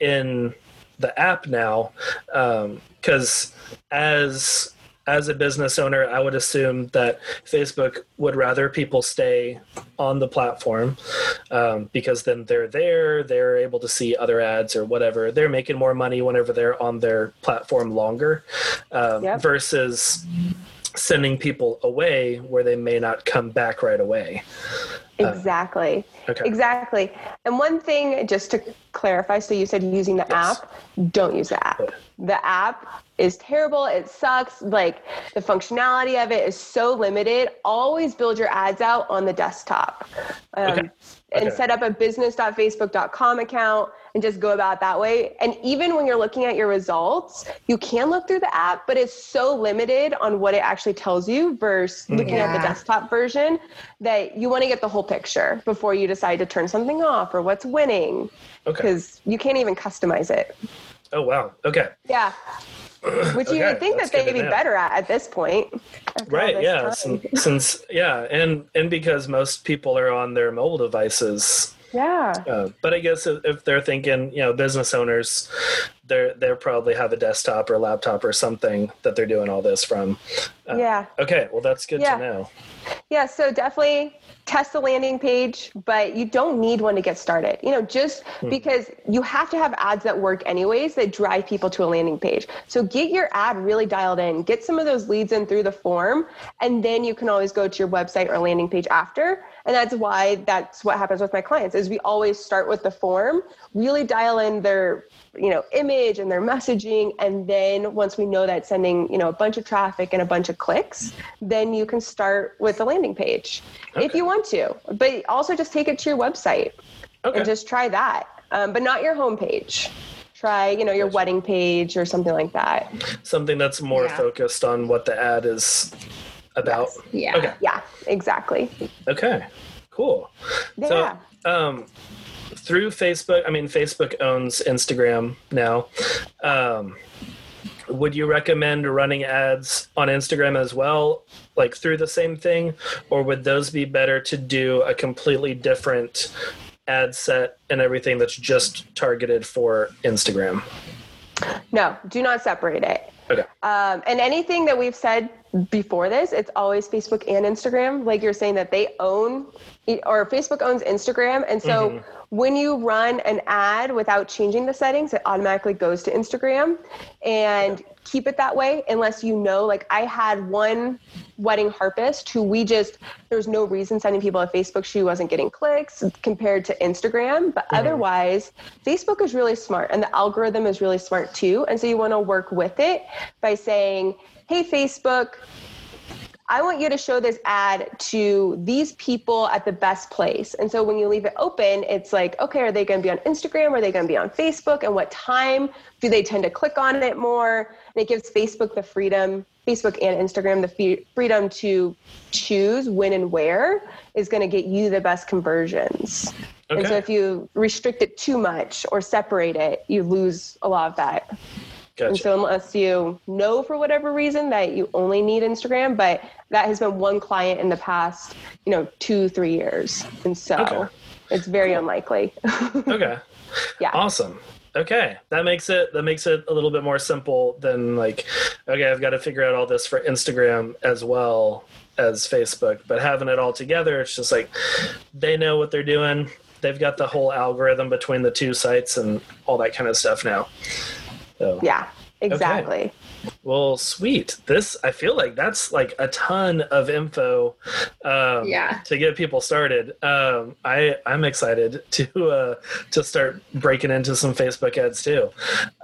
in the app now because um, as as a business owner, I would assume that Facebook would rather people stay on the platform um, because then they're there, they're able to see other ads or whatever. They're making more money whenever they're on their platform longer um, yep. versus sending people away where they may not come back right away. Uh, exactly. Uh, okay. Exactly. And one thing, just to clarify, so you said using the yes. app, don't use the app. The app is terrible. It sucks. Like the functionality of it is so limited. Always build your ads out on the desktop. Um, okay. Okay. and set up a business.facebook.com account and just go about that way. And even when you're looking at your results, you can look through the app, but it's so limited on what it actually tells you versus mm-hmm. looking yeah. at the desktop version that you want to get the whole picture before you decide to turn something off or what's winning. Okay. Because you can't even customize it. Oh, wow. Okay. Yeah. Which okay, you would think that they'd be better at at this point. Right. Yeah. Since, since, yeah, and and because most people are on their mobile devices. Yeah. Uh, but I guess if, if, they're thinking, you know, business owners, they're they probably have a desktop or laptop or something that they're doing all this from. Uh, yeah. Okay. Well, that's good yeah. to know. Yeah. So definitely test the landing page, but you don't need one to get started. You know, just hmm. because you have to have ads that work anyways that drive people to a landing page. So get your ad really dialed in, get some of those leads in through the form, and then you can always go to your website or landing page after. And that's why that's what happens with my clients is we always start with the form, really dial in their you know image and their messaging and then once we know that sending you know a bunch of traffic and a bunch of clicks then you can start with the landing page okay. if you want to but also just take it to your website okay. and just try that um, but not your homepage try you know your wedding page or something like that something that's more yeah. focused on what the ad is about yes. yeah okay. yeah exactly okay cool yeah. so um through Facebook, I mean, Facebook owns Instagram now. Um, would you recommend running ads on Instagram as well, like through the same thing? Or would those be better to do a completely different ad set and everything that's just targeted for Instagram? No, do not separate it. Okay. Um, and anything that we've said before this, it's always Facebook and Instagram. Like you're saying that they own, or Facebook owns Instagram. And so mm-hmm. when you run an ad without changing the settings, it automatically goes to Instagram. And yeah. keep it that way unless you know, like I had one wedding harpist who we just, there's no reason sending people a Facebook. She wasn't getting clicks compared to Instagram. But mm-hmm. otherwise, Facebook is really smart and the algorithm is really smart too. And so you want to work with it by saying, hey, Facebook, I want you to show this ad to these people at the best place. And so when you leave it open, it's like, okay, are they going to be on Instagram? Are they going to be on Facebook? And what time do they tend to click on it more? And it gives Facebook the freedom Facebook and Instagram, the freedom to choose when and where is going to get you the best conversions. Okay. And so if you restrict it too much or separate it, you lose a lot of that. Gotcha. And so unless you know for whatever reason that you only need Instagram, but that has been one client in the past, you know, two, three years. And so okay. it's very cool. unlikely. okay. Yeah. Awesome. Okay. That makes it that makes it a little bit more simple than like, okay, I've got to figure out all this for Instagram as well as Facebook. But having it all together, it's just like they know what they're doing. They've got the whole algorithm between the two sites and all that kind of stuff now. So yeah, exactly. Okay. Well, sweet. This I feel like that's like a ton of info. Um, yeah. To get people started, um, I I'm excited to uh, to start breaking into some Facebook ads too.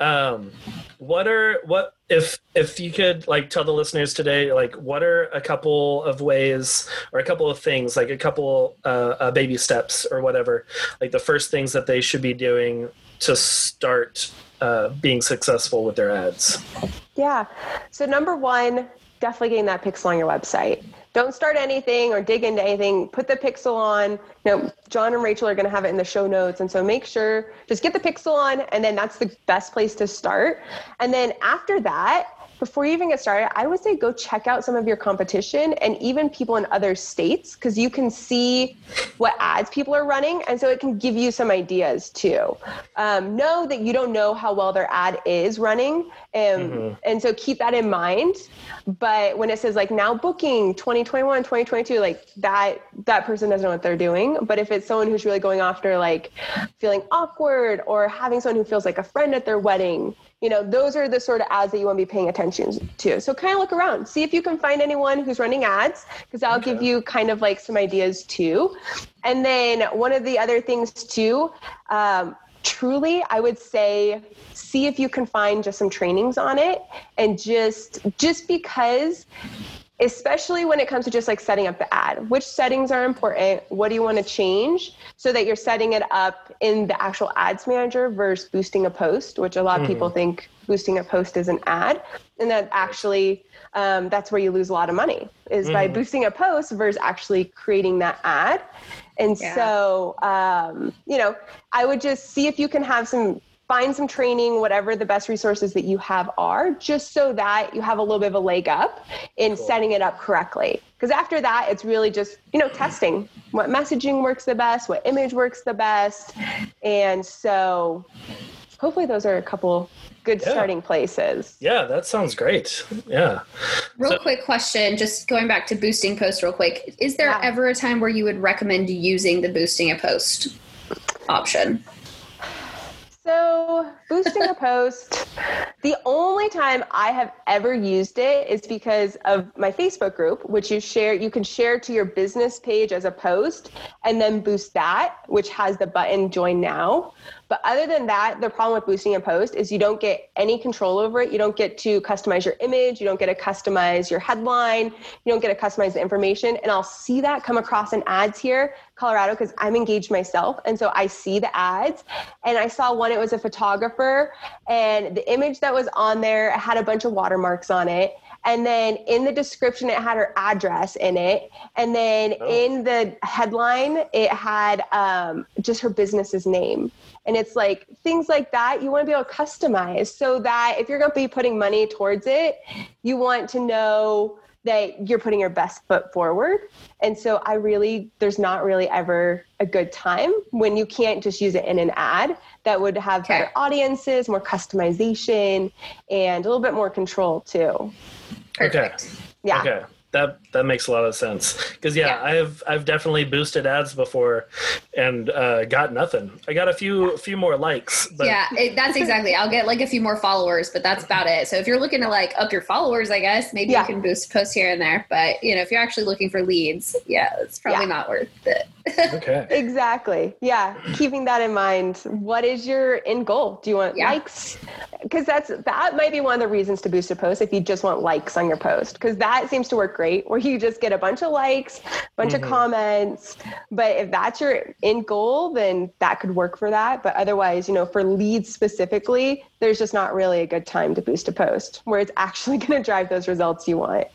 Um, what are what if if you could like tell the listeners today like what are a couple of ways or a couple of things like a couple uh, uh, baby steps or whatever like the first things that they should be doing to start uh, being successful with their ads? Yeah. So, number one, definitely getting that pixel on your website. Don't start anything or dig into anything. Put the pixel on. You know, John and Rachel are going to have it in the show notes. And so make sure, just get the pixel on, and then that's the best place to start. And then after that, before you even get started, I would say go check out some of your competition and even people in other states because you can see what ads people are running. And so it can give you some ideas too. Um, know that you don't know how well their ad is running. And, mm-hmm. and so keep that in mind. But when it says like now booking 2021, 2022, like that, that person doesn't know what they're doing. But if it's someone who's really going after like feeling awkward or having someone who feels like a friend at their wedding, you know those are the sort of ads that you want to be paying attention to so kind of look around see if you can find anyone who's running ads because that'll okay. give you kind of like some ideas too and then one of the other things too um, truly i would say see if you can find just some trainings on it and just just because especially when it comes to just like setting up the ad. Which settings are important? What do you want to change so that you're setting it up in the actual ads manager versus boosting a post, which a lot of mm-hmm. people think boosting a post is an ad. And that actually, um, that's where you lose a lot of money is mm-hmm. by boosting a post versus actually creating that ad. And yeah. so, um, you know, I would just see if you can have some find some training, whatever the best resources that you have are, just so that you have a little bit of a leg up in cool. setting it up correctly. Because after that, it's really just, you know, testing what messaging works the best, what image works the best. And so hopefully those are a couple good yeah. starting places. Yeah, that sounds great. Yeah. Real so, quick question, just going back to boosting posts real quick. Is there yeah. ever a time where you would recommend using the boosting a post option? So, boosting a post, the only time I have ever used it is because of my Facebook group, which you share, you can share to your business page as a post and then boost that, which has the button join now. But other than that, the problem with boosting a post is you don't get any control over it. You don't get to customize your image. You don't get to customize your headline. You don't get to customize the information. And I'll see that come across in ads here, Colorado, because I'm engaged myself. And so I see the ads. And I saw one, it was a photographer, and the image that was on there had a bunch of watermarks on it. And then in the description, it had her address in it. And then oh. in the headline, it had um, just her business's name. And it's like things like that you want to be able to customize so that if you're going to be putting money towards it, you want to know that you're putting your best foot forward. And so I really, there's not really ever a good time when you can't just use it in an ad that would have okay. better audiences, more customization, and a little bit more control too. Perfect. Okay. Yeah. Okay that that makes a lot of sense. Because yeah, yeah, i've i've definitely boosted ads before and uh, got nothing. I got a few few more likes but yeah it, that's exactly i'll get like a few more followers but that's about it. So if you're looking to like up your followers i guess maybe yeah. you can boost posts here and there but you know if you're actually looking for leads yeah it's probably yeah. not worth it. Okay. Exactly. Yeah keeping that in mind what is your end goal? Do you want likes? Because that's that might be one of the reasons to boost a post if you just want likes on your post because that seems to work great where you just get a bunch of likes, a bunch mm-hmm. of comments. But if that's your end goal, then that could work for that. But otherwise, you know, for leads specifically, there's just not really a good time to boost a post where it's actually going to drive those results you want.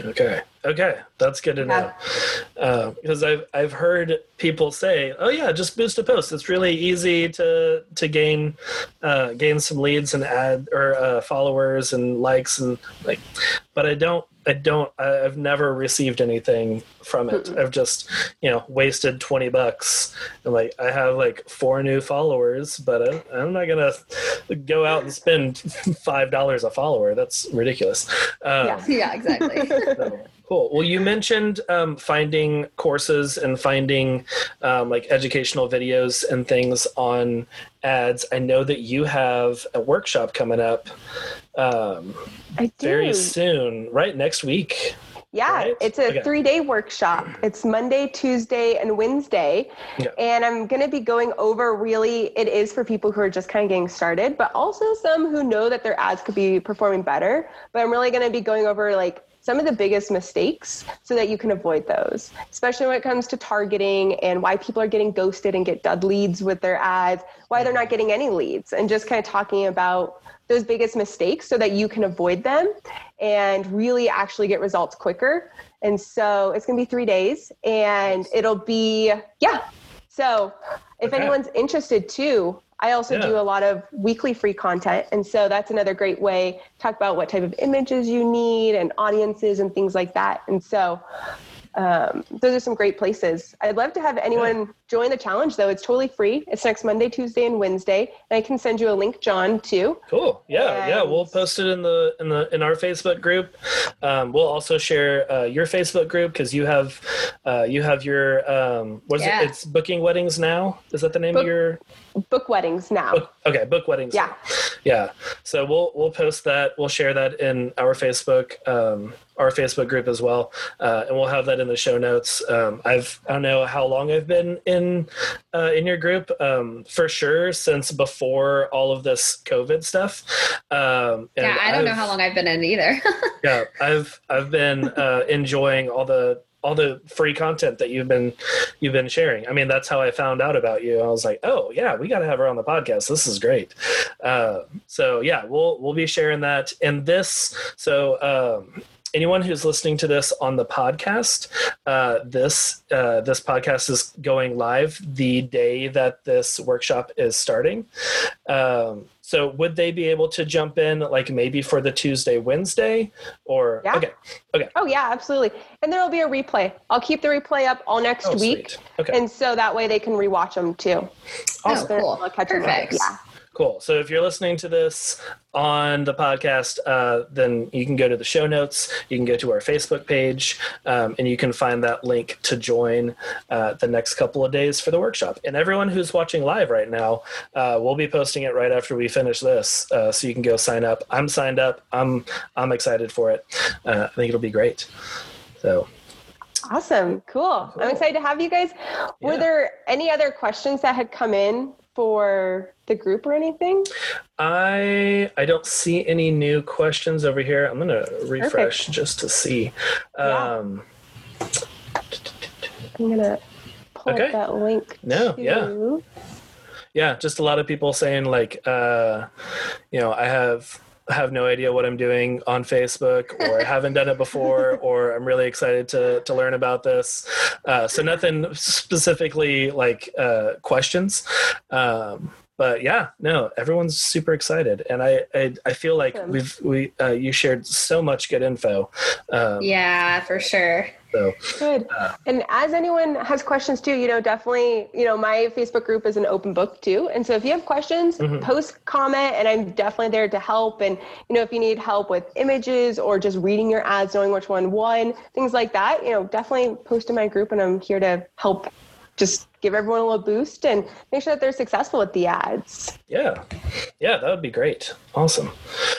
Okay. Okay, that's good to know. Uh, because I've I've heard people say, "Oh yeah, just boost a post. It's really easy to to gain uh, gain some leads and add or uh, followers and likes and like." But I don't I don't. I've never received anything from it. Mm-mm. I've just, you know, wasted twenty bucks. And like, I have like four new followers, but I, I'm not gonna go out and spend five dollars a follower. That's ridiculous. Um, yeah, yeah, exactly. so, cool. Well, you mentioned um, finding courses and finding um, like educational videos and things on ads. I know that you have a workshop coming up um, very soon, right next week. Yeah, right? it's a okay. three day workshop. It's Monday, Tuesday, and Wednesday. Yeah. And I'm going to be going over really, it is for people who are just kind of getting started, but also some who know that their ads could be performing better. But I'm really going to be going over like some of the biggest mistakes so that you can avoid those, especially when it comes to targeting and why people are getting ghosted and get dud leads with their ads, why they're not getting any leads, and just kind of talking about those biggest mistakes so that you can avoid them and really actually get results quicker. And so it's going to be three days and it'll be, yeah. So if okay. anyone's interested too, I also yeah. do a lot of weekly free content. And so that's another great way to talk about what type of images you need and audiences and things like that. And so um, those are some great places. I'd love to have anyone yeah. join the challenge, though. It's totally free. It's next Monday, Tuesday, and Wednesday, and I can send you a link, John, too. Cool. Yeah, and... yeah. We'll post it in the in the in our Facebook group. Um, we'll also share uh, your Facebook group because you have uh, you have your um, what is yeah. it? It's booking weddings now. Is that the name Book, of your book weddings now? Book, okay, book weddings. Yeah, yeah. So we'll we'll post that. We'll share that in our Facebook um, our Facebook group as well, uh, and we'll have that in the show notes. Um, I've I don't know how long I've been in uh, in your group um, for sure since before all of this COVID stuff. Um, yeah, I don't I've, know how long I've been in either. yeah, I've I've been uh, enjoying all the all the free content that you've been you've been sharing. I mean, that's how I found out about you. I was like, oh yeah, we got to have her on the podcast. This is great. Uh, so yeah, we'll we'll be sharing that. And this, so um, anyone who's listening to this on the podcast, uh, this uh, this podcast is going live the day that this workshop is starting. Um, so would they be able to jump in like maybe for the Tuesday, Wednesday, or yeah. okay, okay. Oh yeah, absolutely. And there will be a replay. I'll keep the replay up all next oh, week, okay. and so that way they can rewatch them too. Awesome. Oh, cool. Perfect. Yeah. Cool. So if you're listening to this on the podcast, uh, then you can go to the show notes. You can go to our Facebook page, um, and you can find that link to join uh, the next couple of days for the workshop. And everyone who's watching live right now, uh, we'll be posting it right after we finish this, uh, so you can go sign up. I'm signed up. I'm I'm excited for it. Uh, I think it'll be great. So. Awesome. Cool. cool. I'm excited to have you guys. Were yeah. there any other questions that had come in for the group or anything? I I don't see any new questions over here. I'm gonna refresh Perfect. just to see. Um. I'm gonna pull okay. up that link. No, to... yeah, yeah. Just a lot of people saying like, uh, you know, I have have no idea what I'm doing on Facebook or I haven't done it before or I'm really excited to, to learn about this. Uh, so nothing specifically like uh, questions. Um, but yeah, no, everyone's super excited, and I I, I feel like awesome. we've we uh, you shared so much good info. Um, yeah, for sure. So good. Uh, and as anyone has questions too, you know, definitely, you know, my Facebook group is an open book too. And so if you have questions, mm-hmm. post, comment, and I'm definitely there to help. And you know, if you need help with images or just reading your ads, knowing which one won, things like that, you know, definitely post in my group, and I'm here to help just give everyone a little boost and make sure that they're successful with the ads. Yeah. Yeah, that would be great. Awesome.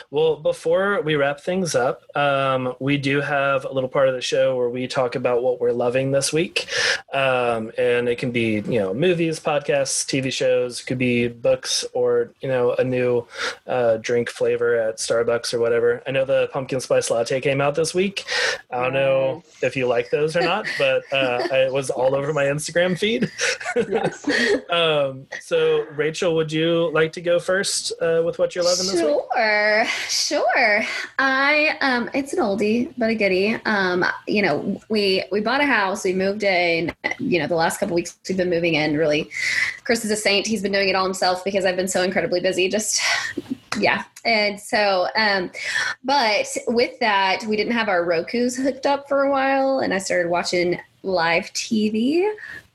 Well, before we wrap things up, um, we do have a little part of the show where we talk about what we're loving this week. Um, and it can be, you know, movies, podcasts, TV shows, could be books or, you know, a new uh, drink flavor at Starbucks or whatever. I know the pumpkin spice latte came out this week. I don't know if you like those or not, but uh, it was all over my Instagram feed. Yes. um, so, Rachel, would you like to go first uh, with what you're loving this sure, week? Sure, sure. I um, it's an oldie but a goodie. Um, you know, we we bought a house, we moved in. You know, the last couple weeks we've been moving in. Really, Chris is a saint. He's been doing it all himself because I've been so incredibly busy. Just yeah and so um but with that we didn't have our roku's hooked up for a while and i started watching live tv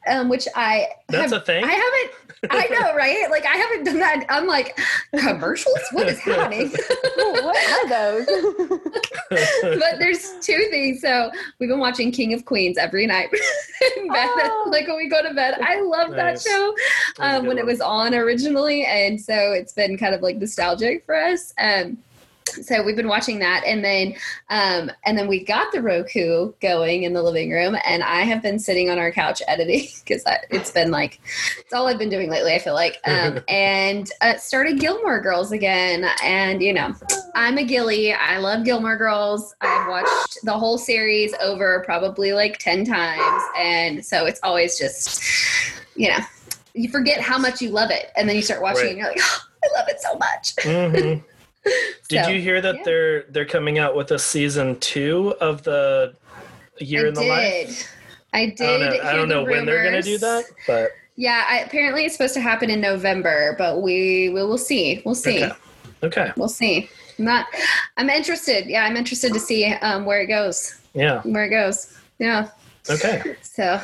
um, which I that's have, a thing. I haven't I know, right? Like I haven't done that. I'm like, commercials? What is happening? what are those? but there's two things. So we've been watching King of Queens every night in bed. Oh. Like when we go to bed. I love nice. that show um, when it was on originally. And so it's been kind of like nostalgic for us. Um, so we've been watching that. And then um, and then we got the roku going in the living room and i have been sitting on our couch editing because it's been like it's all i've been doing lately i feel like. Um, and uh, started gilmore girls again. And you know i'm a gilly. I love gilmore girls. I've watched the whole series over probably like 10 times. And so it's always just you know you forget how much you love it. And then you start watching right. and you're like oh, i love it so much. Mm-hmm. Did so, you hear that yeah. they're they're coming out with a season two of the Year I in the did. Life? I did. I don't know, I don't know when they're going to do that, but yeah, I, apparently it's supposed to happen in November, but we we will see. We'll see. Okay. okay. We'll see. I'm not. I'm interested. Yeah, I'm interested to see um, where it goes. Yeah. Where it goes. Yeah. Okay. So.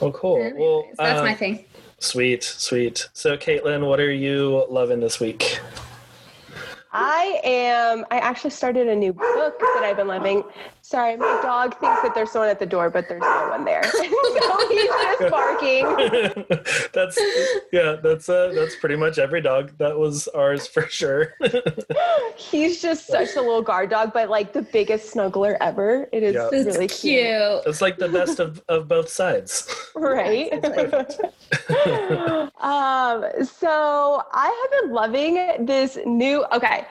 Well, cool. Well, that's my thing. Sweet, sweet. So, Caitlin, what are you loving this week? I am. I actually started a new book that I've been loving. Sorry, my dog thinks that there's someone at the door, but there's no one there. so he's just barking. that's yeah. That's uh, that's pretty much every dog. That was ours for sure. he's just such a little guard dog, but like the biggest snuggler ever. It is yep. really cute. cute. It's like the best of, of both sides. Right. um. So I have been loving this new. Okay.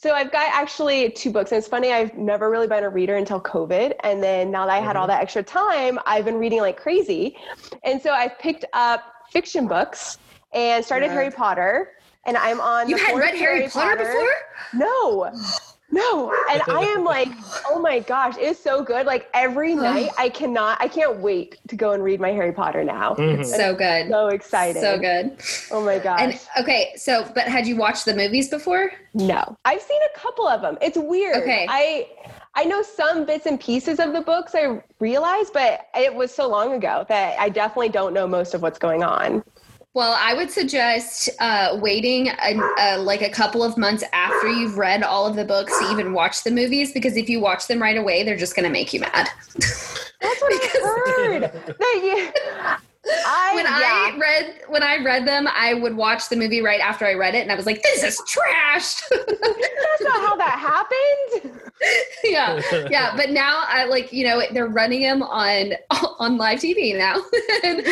So I've got actually two books. And it's funny, I've never really been a reader until COVID. And then now that I had all mm-hmm. that extra time, I've been reading like crazy. And so I've picked up fiction books and started yeah. Harry Potter. And I'm on. You had read Harry, Harry Potter, Potter before? No. No, and I am like, oh my gosh, it's so good. Like every night, I cannot, I can't wait to go and read my Harry Potter now. Mm-hmm. So good, so excited, so good. Oh my gosh. And okay, so but had you watched the movies before? No, I've seen a couple of them. It's weird. Okay, I I know some bits and pieces of the books. I realize, but it was so long ago that I definitely don't know most of what's going on. Well, I would suggest uh, waiting a, like a couple of months after you've read all of the books to even watch the movies because if you watch them right away, they're just going to make you mad. That's what I heard. that you, I, when yeah. I read when I read them, I would watch the movie right after I read it, and I was like, "This is trash." That's not how that happened. yeah, yeah. But now I like you know they're running them on on live TV now, and,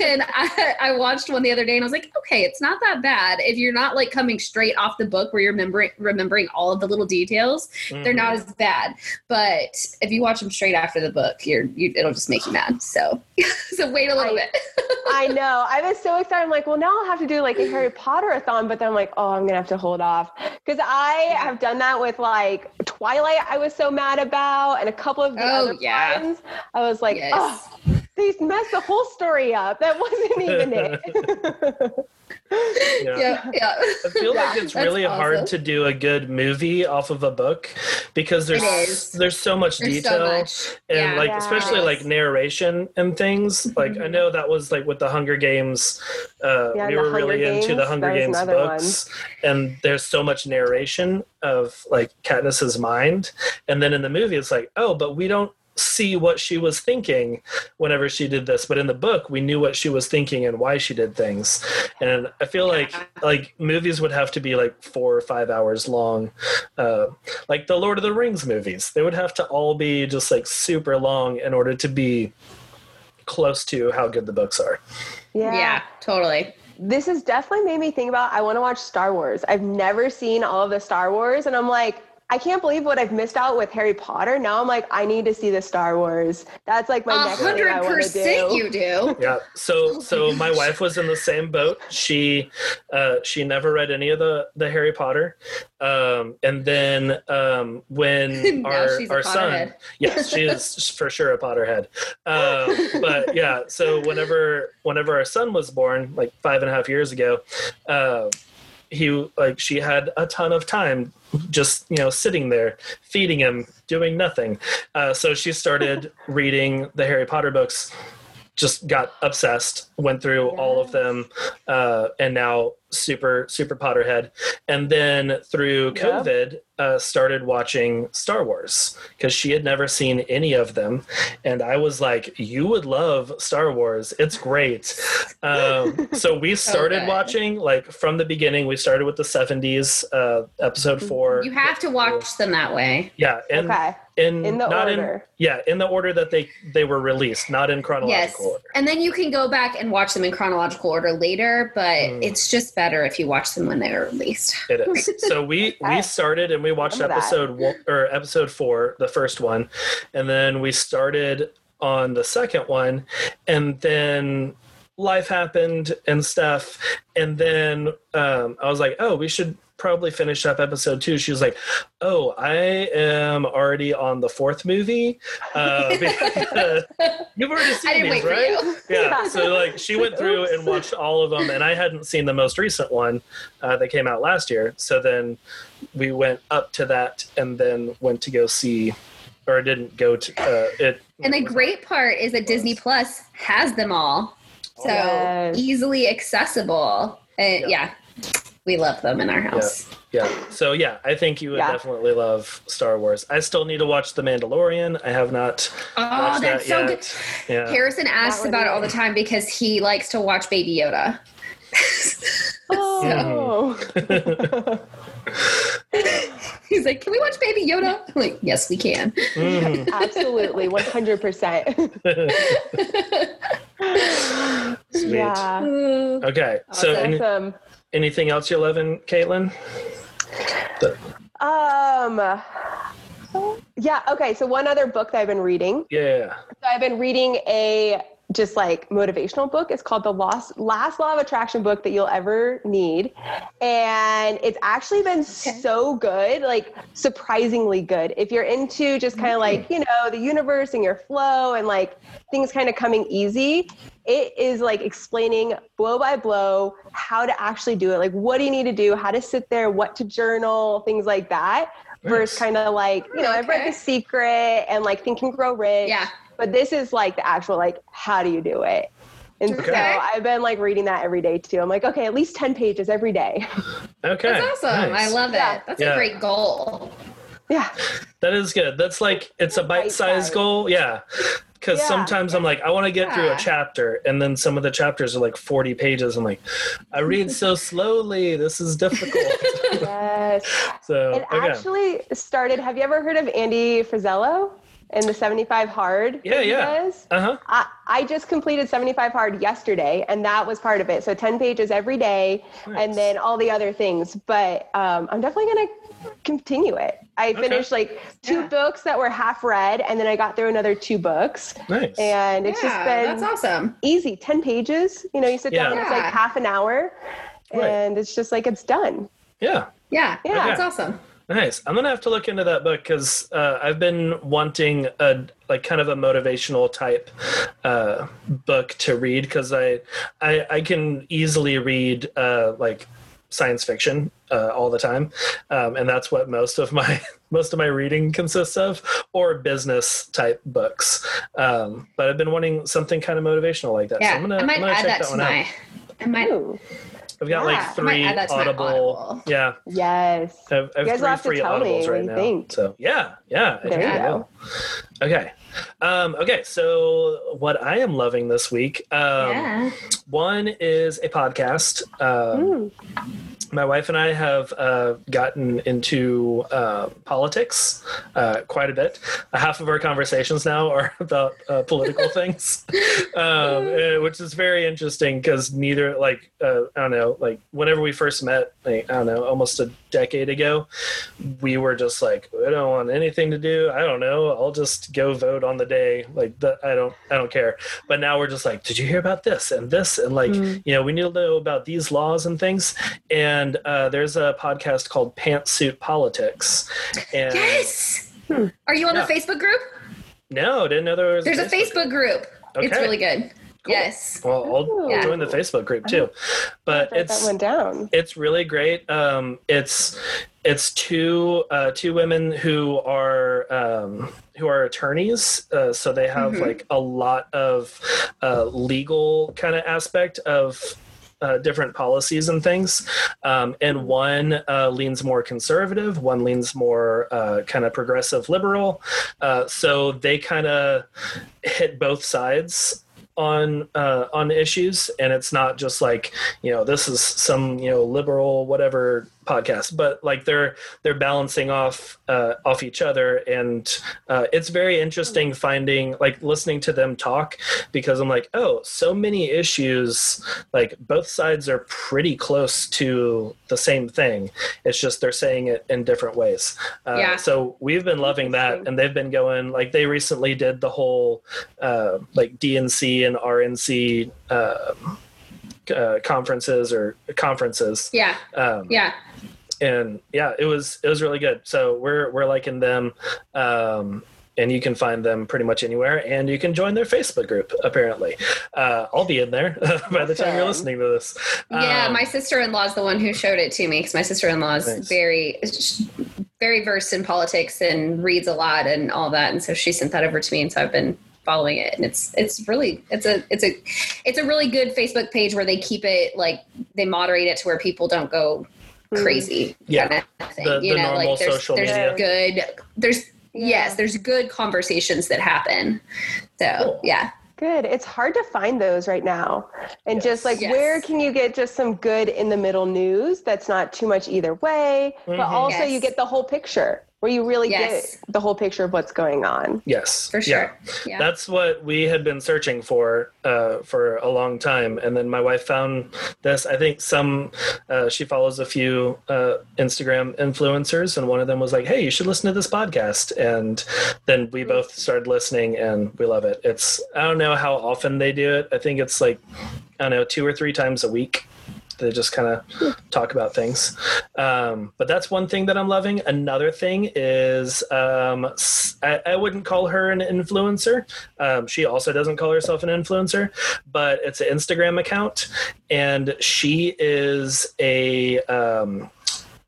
and I, I watched one the other day, and I was like, "Okay, it's not that bad if you're not like coming straight off the book where you're remembering remembering all of the little details. Mm-hmm. They're not mm-hmm. as bad. But if you watch them straight after the book, you're you, it'll just make you mad. So so wait a little I, bit. I know. I was so excited. I'm like, well, now I'll have to do like a Harry Potter a thon, but then I'm like, oh, I'm gonna have to hold off because I have done that with like Twilight. I was so mad about, and a couple of the oh, other yeah. ones. I was like, yes. oh, they messed the whole story up. That wasn't even it. yeah. yeah, yeah. I feel yeah, like it's really awesome. hard to do a good movie off of a book because there's there's so much there's detail so much. and yeah, like especially like narration and things. Like mm-hmm. I know that was like with the Hunger Games. Uh, we were really Games, into the Hunger Games books, one. and there's so much narration of like Katniss's mind, and then in the movie it's like, oh, but we don't see what she was thinking whenever she did this but in the book we knew what she was thinking and why she did things. And i feel like like movies would have to be like four or five hours long. Uh, like the lord of the rings movies they would have to all be just like super long in order to be close to how good the books are. Yeah, yeah totally. This has definitely made me think about I want to watch Star Wars. I've never seen all of the Star Wars and I'm like I can't believe what I've missed out with Harry Potter. Now I'm like, I need to see the Star Wars. That's like my next thing I want to do. You do. Yeah. So so my wife was in the same boat. She uh, she never read any of the the Harry Potter. Um, and then um, when our our son, yes, she is for sure a Potterhead. Um, but yeah, so whenever whenever our son was born, like five and a half years ago. Uh, he like she had a ton of time just you know sitting there feeding him doing nothing. Uh, so she started reading the harry potter books just got obsessed went through yes. all of them uh, and now super super potterhead. And then through covid yep. uh, started watching star wars because she had never seen any of them. And i was like you would love star wars. It's great. Um, so we started okay. watching like from the beginning. We started with the 70s uh, episode four. You have to watch them that way. Yeah and okay in, in the not order. In, yeah, in the order that they they were released, not in chronological yes. order. And then you can go back and watch them in chronological order later, but mm. it's just better if you watch them when they were released. It is. so we we started and we watched episode one, or episode 4, the first one, and then we started on the second one and then life happened and stuff and then um, i was like oh we should probably finish up episode two, she was like, "Oh, I am already on the fourth movie. Uh, you've already seen these, right? Yeah. So like, she went through Oops. and watched all of them, and I hadn't seen the most recent one uh, that came out last year. So then we went up to that, and then went to go see, or didn't go to uh, it. And the great part is that Disney Plus has them all, so yes. easily accessible. And yeah. yeah we love them in our house. Yeah. yeah. So yeah, I think you would yeah. definitely love Star Wars. I still need to watch The Mandalorian. I have not. Oh, that's that so yet. good. Yeah. Harrison asks about it all the time because he likes to watch Baby Yoda. oh. He's like, "Can we watch Baby Yoda?" I'm like, "Yes, we can." Mm. Absolutely, one hundred percent. Yeah. Okay, so awesome anything else you love in Caitlin? Um. Yeah. Okay. So one other book that I've been reading. Yeah. So I've been reading a just like motivational book. It's called the Last Last Law of Attraction book that you'll ever need, and it's actually been okay. so good, like surprisingly good. If you're into just kind of like mm-hmm. you know the universe and your flow and like things kind of coming easy, it is like explaining blow by blow how to actually do it. Like what do you need to do, how to sit there, what to journal, things like that. Nice. Versus kind of like you know okay. I've read The Secret and like Think and Grow Rich. Yeah but this is like the actual like how do you do it and okay. so I've been like reading that every day too. I'm like, okay, at least 10 pages every day. Okay. That's awesome. Nice. I love it. Yeah. That's yeah. a great goal. Yeah. That is good. That's like, it's a bite sized goal. Yeah. Because yeah. sometimes I'm like, I want to get through a chapter. And then some of the chapters are like 40 pages. I'm like, I read so slowly. This is difficult. yes. so it okay. actually started. Have you ever heard of Andy Frisella? in the 75 hard. Yeah, yeah. Uh-huh. I, I just completed 75 hard yesterday, and that was part of it. So 10 pages every day, nice. and then all the other things. But um, I'm definitely going to continue it. I okay. finished like two yeah. books that were half read, and then I got through another two books. Nice. And it's yeah, just been that's awesome. Easy, 10 pages. You know, you sit yeah. down, it's like half an hour, and it's just like it's done. Yeah. Yeah. Yeah. Okay. That's awesome. Nice. I'm gonna have to look into that book because uh, I've been wanting a like kind of a motivational type uh, book to read because I, I I can easily read uh, like science fiction uh, all the time, um, and that's what most of my most of my reading consists of, or business type books. Um, but I've been wanting something kind of motivational like that. Yeah, so I'm gonna, I might add that, that to my. Out. I might. Ooh. I've got yeah. like three Audible, Audible, Yeah. Yes. I've, I've you guys three free Audibles right now. Think. So yeah, yeah. There you go. Okay. Um, okay, so what I am loving this week, um, yeah. one is a podcast. Um, my wife and I have uh, gotten into uh, politics uh, quite a bit. half of our conversations now are about uh, political things, um, eh, which is very interesting because neither, like, uh, I don't know, like, whenever we first met, like, I don't know, almost a decade ago, we were just like, I don't want anything to do. I don't know. I'll just go vote on the day. Like, the, I don't, I don't care. But now we're just like, did you hear about this and this? And like, mm. you know, we need to know about these laws and things. And uh, there's a podcast called Pantsuit Politics. And, yes. Hmm. Are you on yeah. the Facebook group? No, didn't know there was. There's a Facebook, a Facebook group. Okay. It's really good. Cool. Yes. Well, I'll, yeah. join the Facebook group too. But it's that went down. It's really great. Um, it's it's two uh, two women who are um, who are attorneys, uh, so they have mm-hmm. like a lot of uh, legal kind of aspect of uh, different policies and things. Um, and one uh, leans more conservative, one leans more uh, kind of progressive liberal. Uh, so they kind of hit both sides on uh, on issues, and it's not just like you know this is some you know liberal whatever podcast but like they're they're balancing off uh, off each other. And uh, it's very interesting finding like listening to them talk because i'm like oh so many issues like both sides are pretty close to the same thing. It's just they're saying it in different ways. Uh, yeah. so we've been loving that. And they've been going like they recently did the whole uh, like dnc and rnc um, uh, conferences or conferences. Yeah. Um, yeah and yeah, it was it was really good. So we're we're liking them. Um, and you can find them pretty much anywhere and you can join their facebook group apparently uh, i'll be in there by the time you're listening to this yeah um, my sister-in-law is the one who showed it to me because my sister-in-law is very very versed in politics and reads a lot and all that and so she sent that over to me and so i've been following it and it's it's really it's a it's a it's a really good facebook page where they keep it like they moderate it to where people don't go Mm. crazy yeah. kind of thing. The, you the know, like there's, there's media. good there's yeah. yes, there's good conversations that happen. So cool. yeah. Good. It's hard to find those right now. And yes. just like yes. where can you get just some good in the middle news that's not too much either way, mm-hmm. but also yes. you get the whole picture where you really yes. get the whole picture of what's going on. Yes, for sure. Yeah. yeah. That's what we had been searching for uh, for a long time, and then my wife found this. I think some uh, she follows a few uh, Instagram influencers, and one of them was like, "Hey, you should listen to this podcast." And then we mm-hmm. both started listening, and we love it. It's I don't know how often they do it. I think it's like I don't know two or three times a week they just kind of talk about things. Um, but that's one thing that I'm loving. Another thing is um, I, I, wouldn't call her an influencer. Um, she also doesn't call herself an influencer, but it's an Instagram account, and she is a um,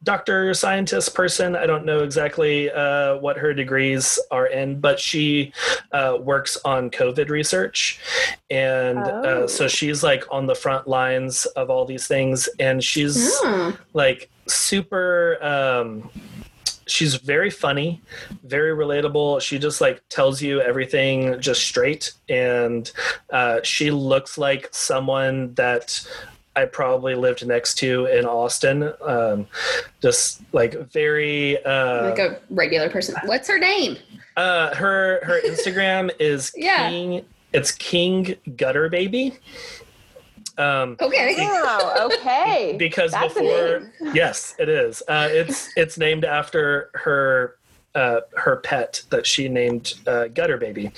doctor, scientist person. I don't know exactly uh, what her degrees are in, but she uh, works on COVID research. And oh. uh, so oh. she's like on the front lines of all these things. And she's mm. like super. Um, she's very funny very relatable she just like tells you everything just straight and uh, she looks like someone that I probably lived next to in Austin. Um, just like very uh, like a regular person. What's her name? Uh, her her Instagram is yeah. King. It's King Gutter Baby. Um, okay. Oh, okay. Because That's before, yes, it is. Uh, it's it's named after her uh, her pet that she named uh, Gutter Baby,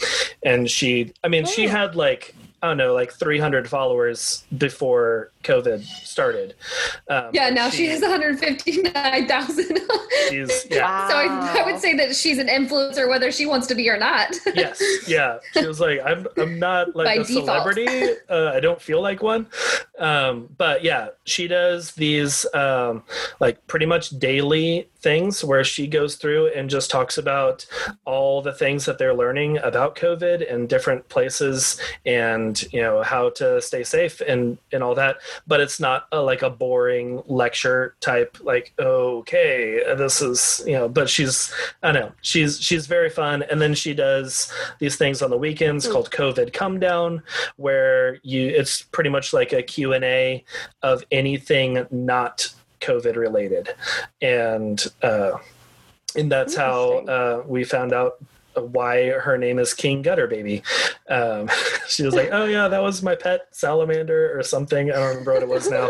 and she. I mean, oh. she had like I don't know, like 300 followers before COVID started. Um, yeah, now she, she has 159,000. she's yeah. Wow. So I, I, would say that she's an influencer, whether she wants to be or not. yes, yeah. She was like, I'm I'm not like By a default. celebrity. Uh, I don't feel like one. Um, but yeah, she does these um, like pretty much daily things where she goes through and just talks about all the things that they're learning about COVID in different places and and you know how to stay safe and and all that but it's not a, like a boring lecture type like okay this is you know but she's i don't know she's she's very fun. And then she does these things on the weekends mm. called covid come down where you it's pretty much like a q&a of anything not covid related. And uh and that's how uh, we found out why her name is King Gutter Baby. Um, she was like, "Oh yeah, that was my pet salamander or something. I don't remember what it was now."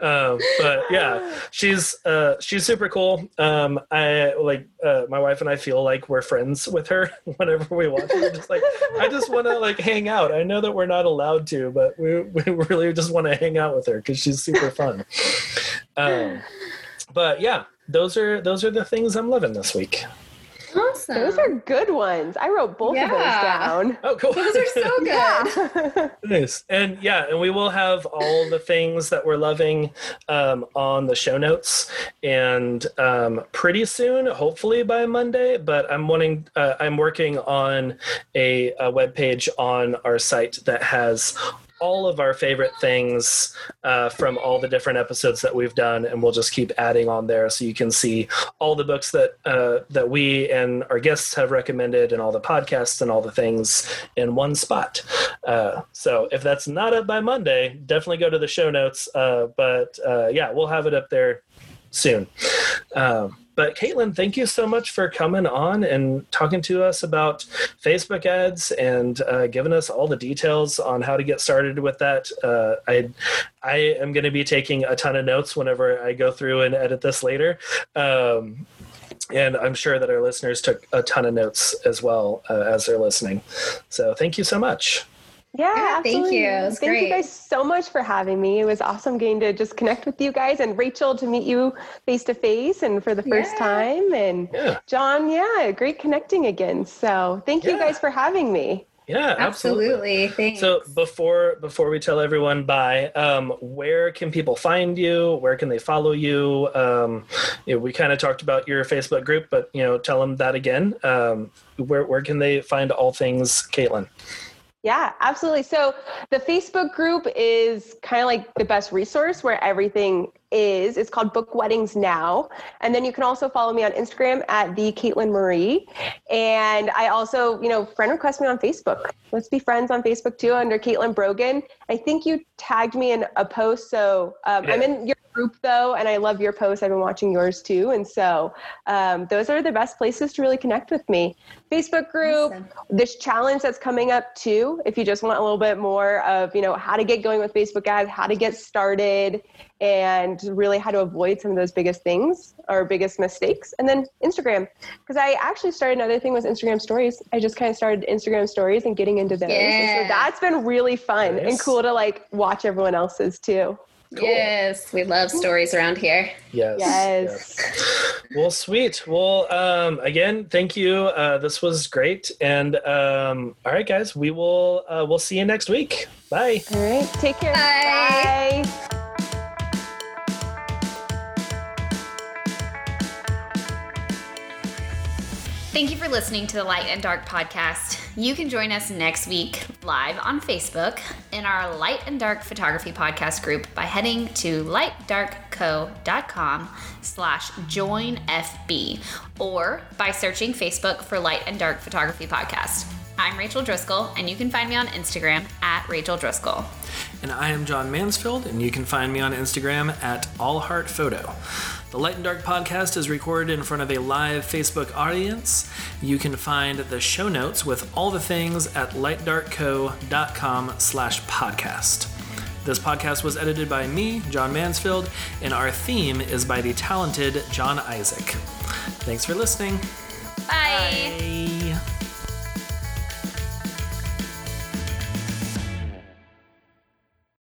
Um, but yeah, she's uh, she's super cool. Um, I like uh, my wife and I feel like we're friends with her whenever we watch her. Just like I just want to like hang out. I know that we're not allowed to, but we we really just want to hang out with her because she's super fun. Um, but yeah, those are those are the things I'm loving this week. Awesome. Those are good ones. I wrote both yeah. of those down. Oh, cool. Those are so good. yeah. nice. And yeah, and we will have all the things that we're loving um, on the show notes and um, pretty soon, hopefully by Monday. But I'm wanting, uh, I'm working on a, a web page on our site that has all of our favorite things uh, from all the different episodes that we've done, and we'll just keep adding on there so you can see all the books that uh, that we and our guests have recommended, and all the podcasts and all the things in one spot. Uh, so if that's not up by Monday, definitely go to the show notes. Uh, but uh, yeah, we'll have it up there soon. Um, but Caitlin, thank you so much for coming on and talking to us about Facebook ads and uh, giving us all the details on how to get started with that. Uh, I I am going to be taking a ton of notes whenever I go through and edit this later. Um, and I'm sure that our listeners took a ton of notes as well uh, as they're listening. So thank you so much. Yeah, yeah thank you. thank great. you guys so much for having me. It was awesome getting to just connect with you guys and Rachel to meet you face to face and for the first yeah. time. And yeah. John, yeah, great connecting again. So thank you guys for having me. Yeah, absolutely. absolutely. So before before we tell everyone bye, um, where can people find you? Where can they follow you? Um, you know, we kind of talked about your Facebook group, but you know, tell them that again. Um, where where can they find all things Caitlin? Yeah, absolutely. So the Facebook group is kind of like the best resource where everything is. It's called Book Weddings Now. And then you can also follow me on Instagram at the Caitlin Marie. And I also, you know, friend request me on Facebook. Let's be friends on Facebook too under Caitlin Brogan. I think you tagged me in a post. So um, yeah. I'm in your group though, and I love your posts. I've been watching yours too. And so um, those are the best places to really connect with me. Facebook group, awesome. this challenge that's coming up too. If you just want a little bit more of, you know, how to get going with Facebook ads, how to get started, and really how to avoid some of those biggest things or biggest mistakes. And then Instagram, because I actually started another thing was Instagram stories. I just kind of started Instagram stories and getting into those. Yeah. So that's been really fun nice. and cool to like watch everyone else's too. Cool. Yes, we love stories around here. Yes. Yes. yes. Well, sweet. Well, um, again, thank you. Uh, this was great. And um, all right, guys, we will uh, we'll see you next week. Bye. All right. Take care. Bye. Bye. Thank you for listening to the Light and Dark podcast. You can join us next week live on Facebook in our Light and Dark Photography podcast group by heading to lightdarkco.com slash join FB or by searching Facebook for Light and Dark Photography Podcast. I'm Rachel Driscoll, and you can find me on Instagram at Rachel Driscoll. And I am John Mansfield, and you can find me on Instagram at allheartphoto. The Light and Dark podcast is recorded in front of a live Facebook audience. You can find the show notes with all the things at lightdarkco.com slash podcast. This podcast was edited by me, John Mansfield, and our theme is by the talented John Isaac. Thanks for listening. Bye. Bye.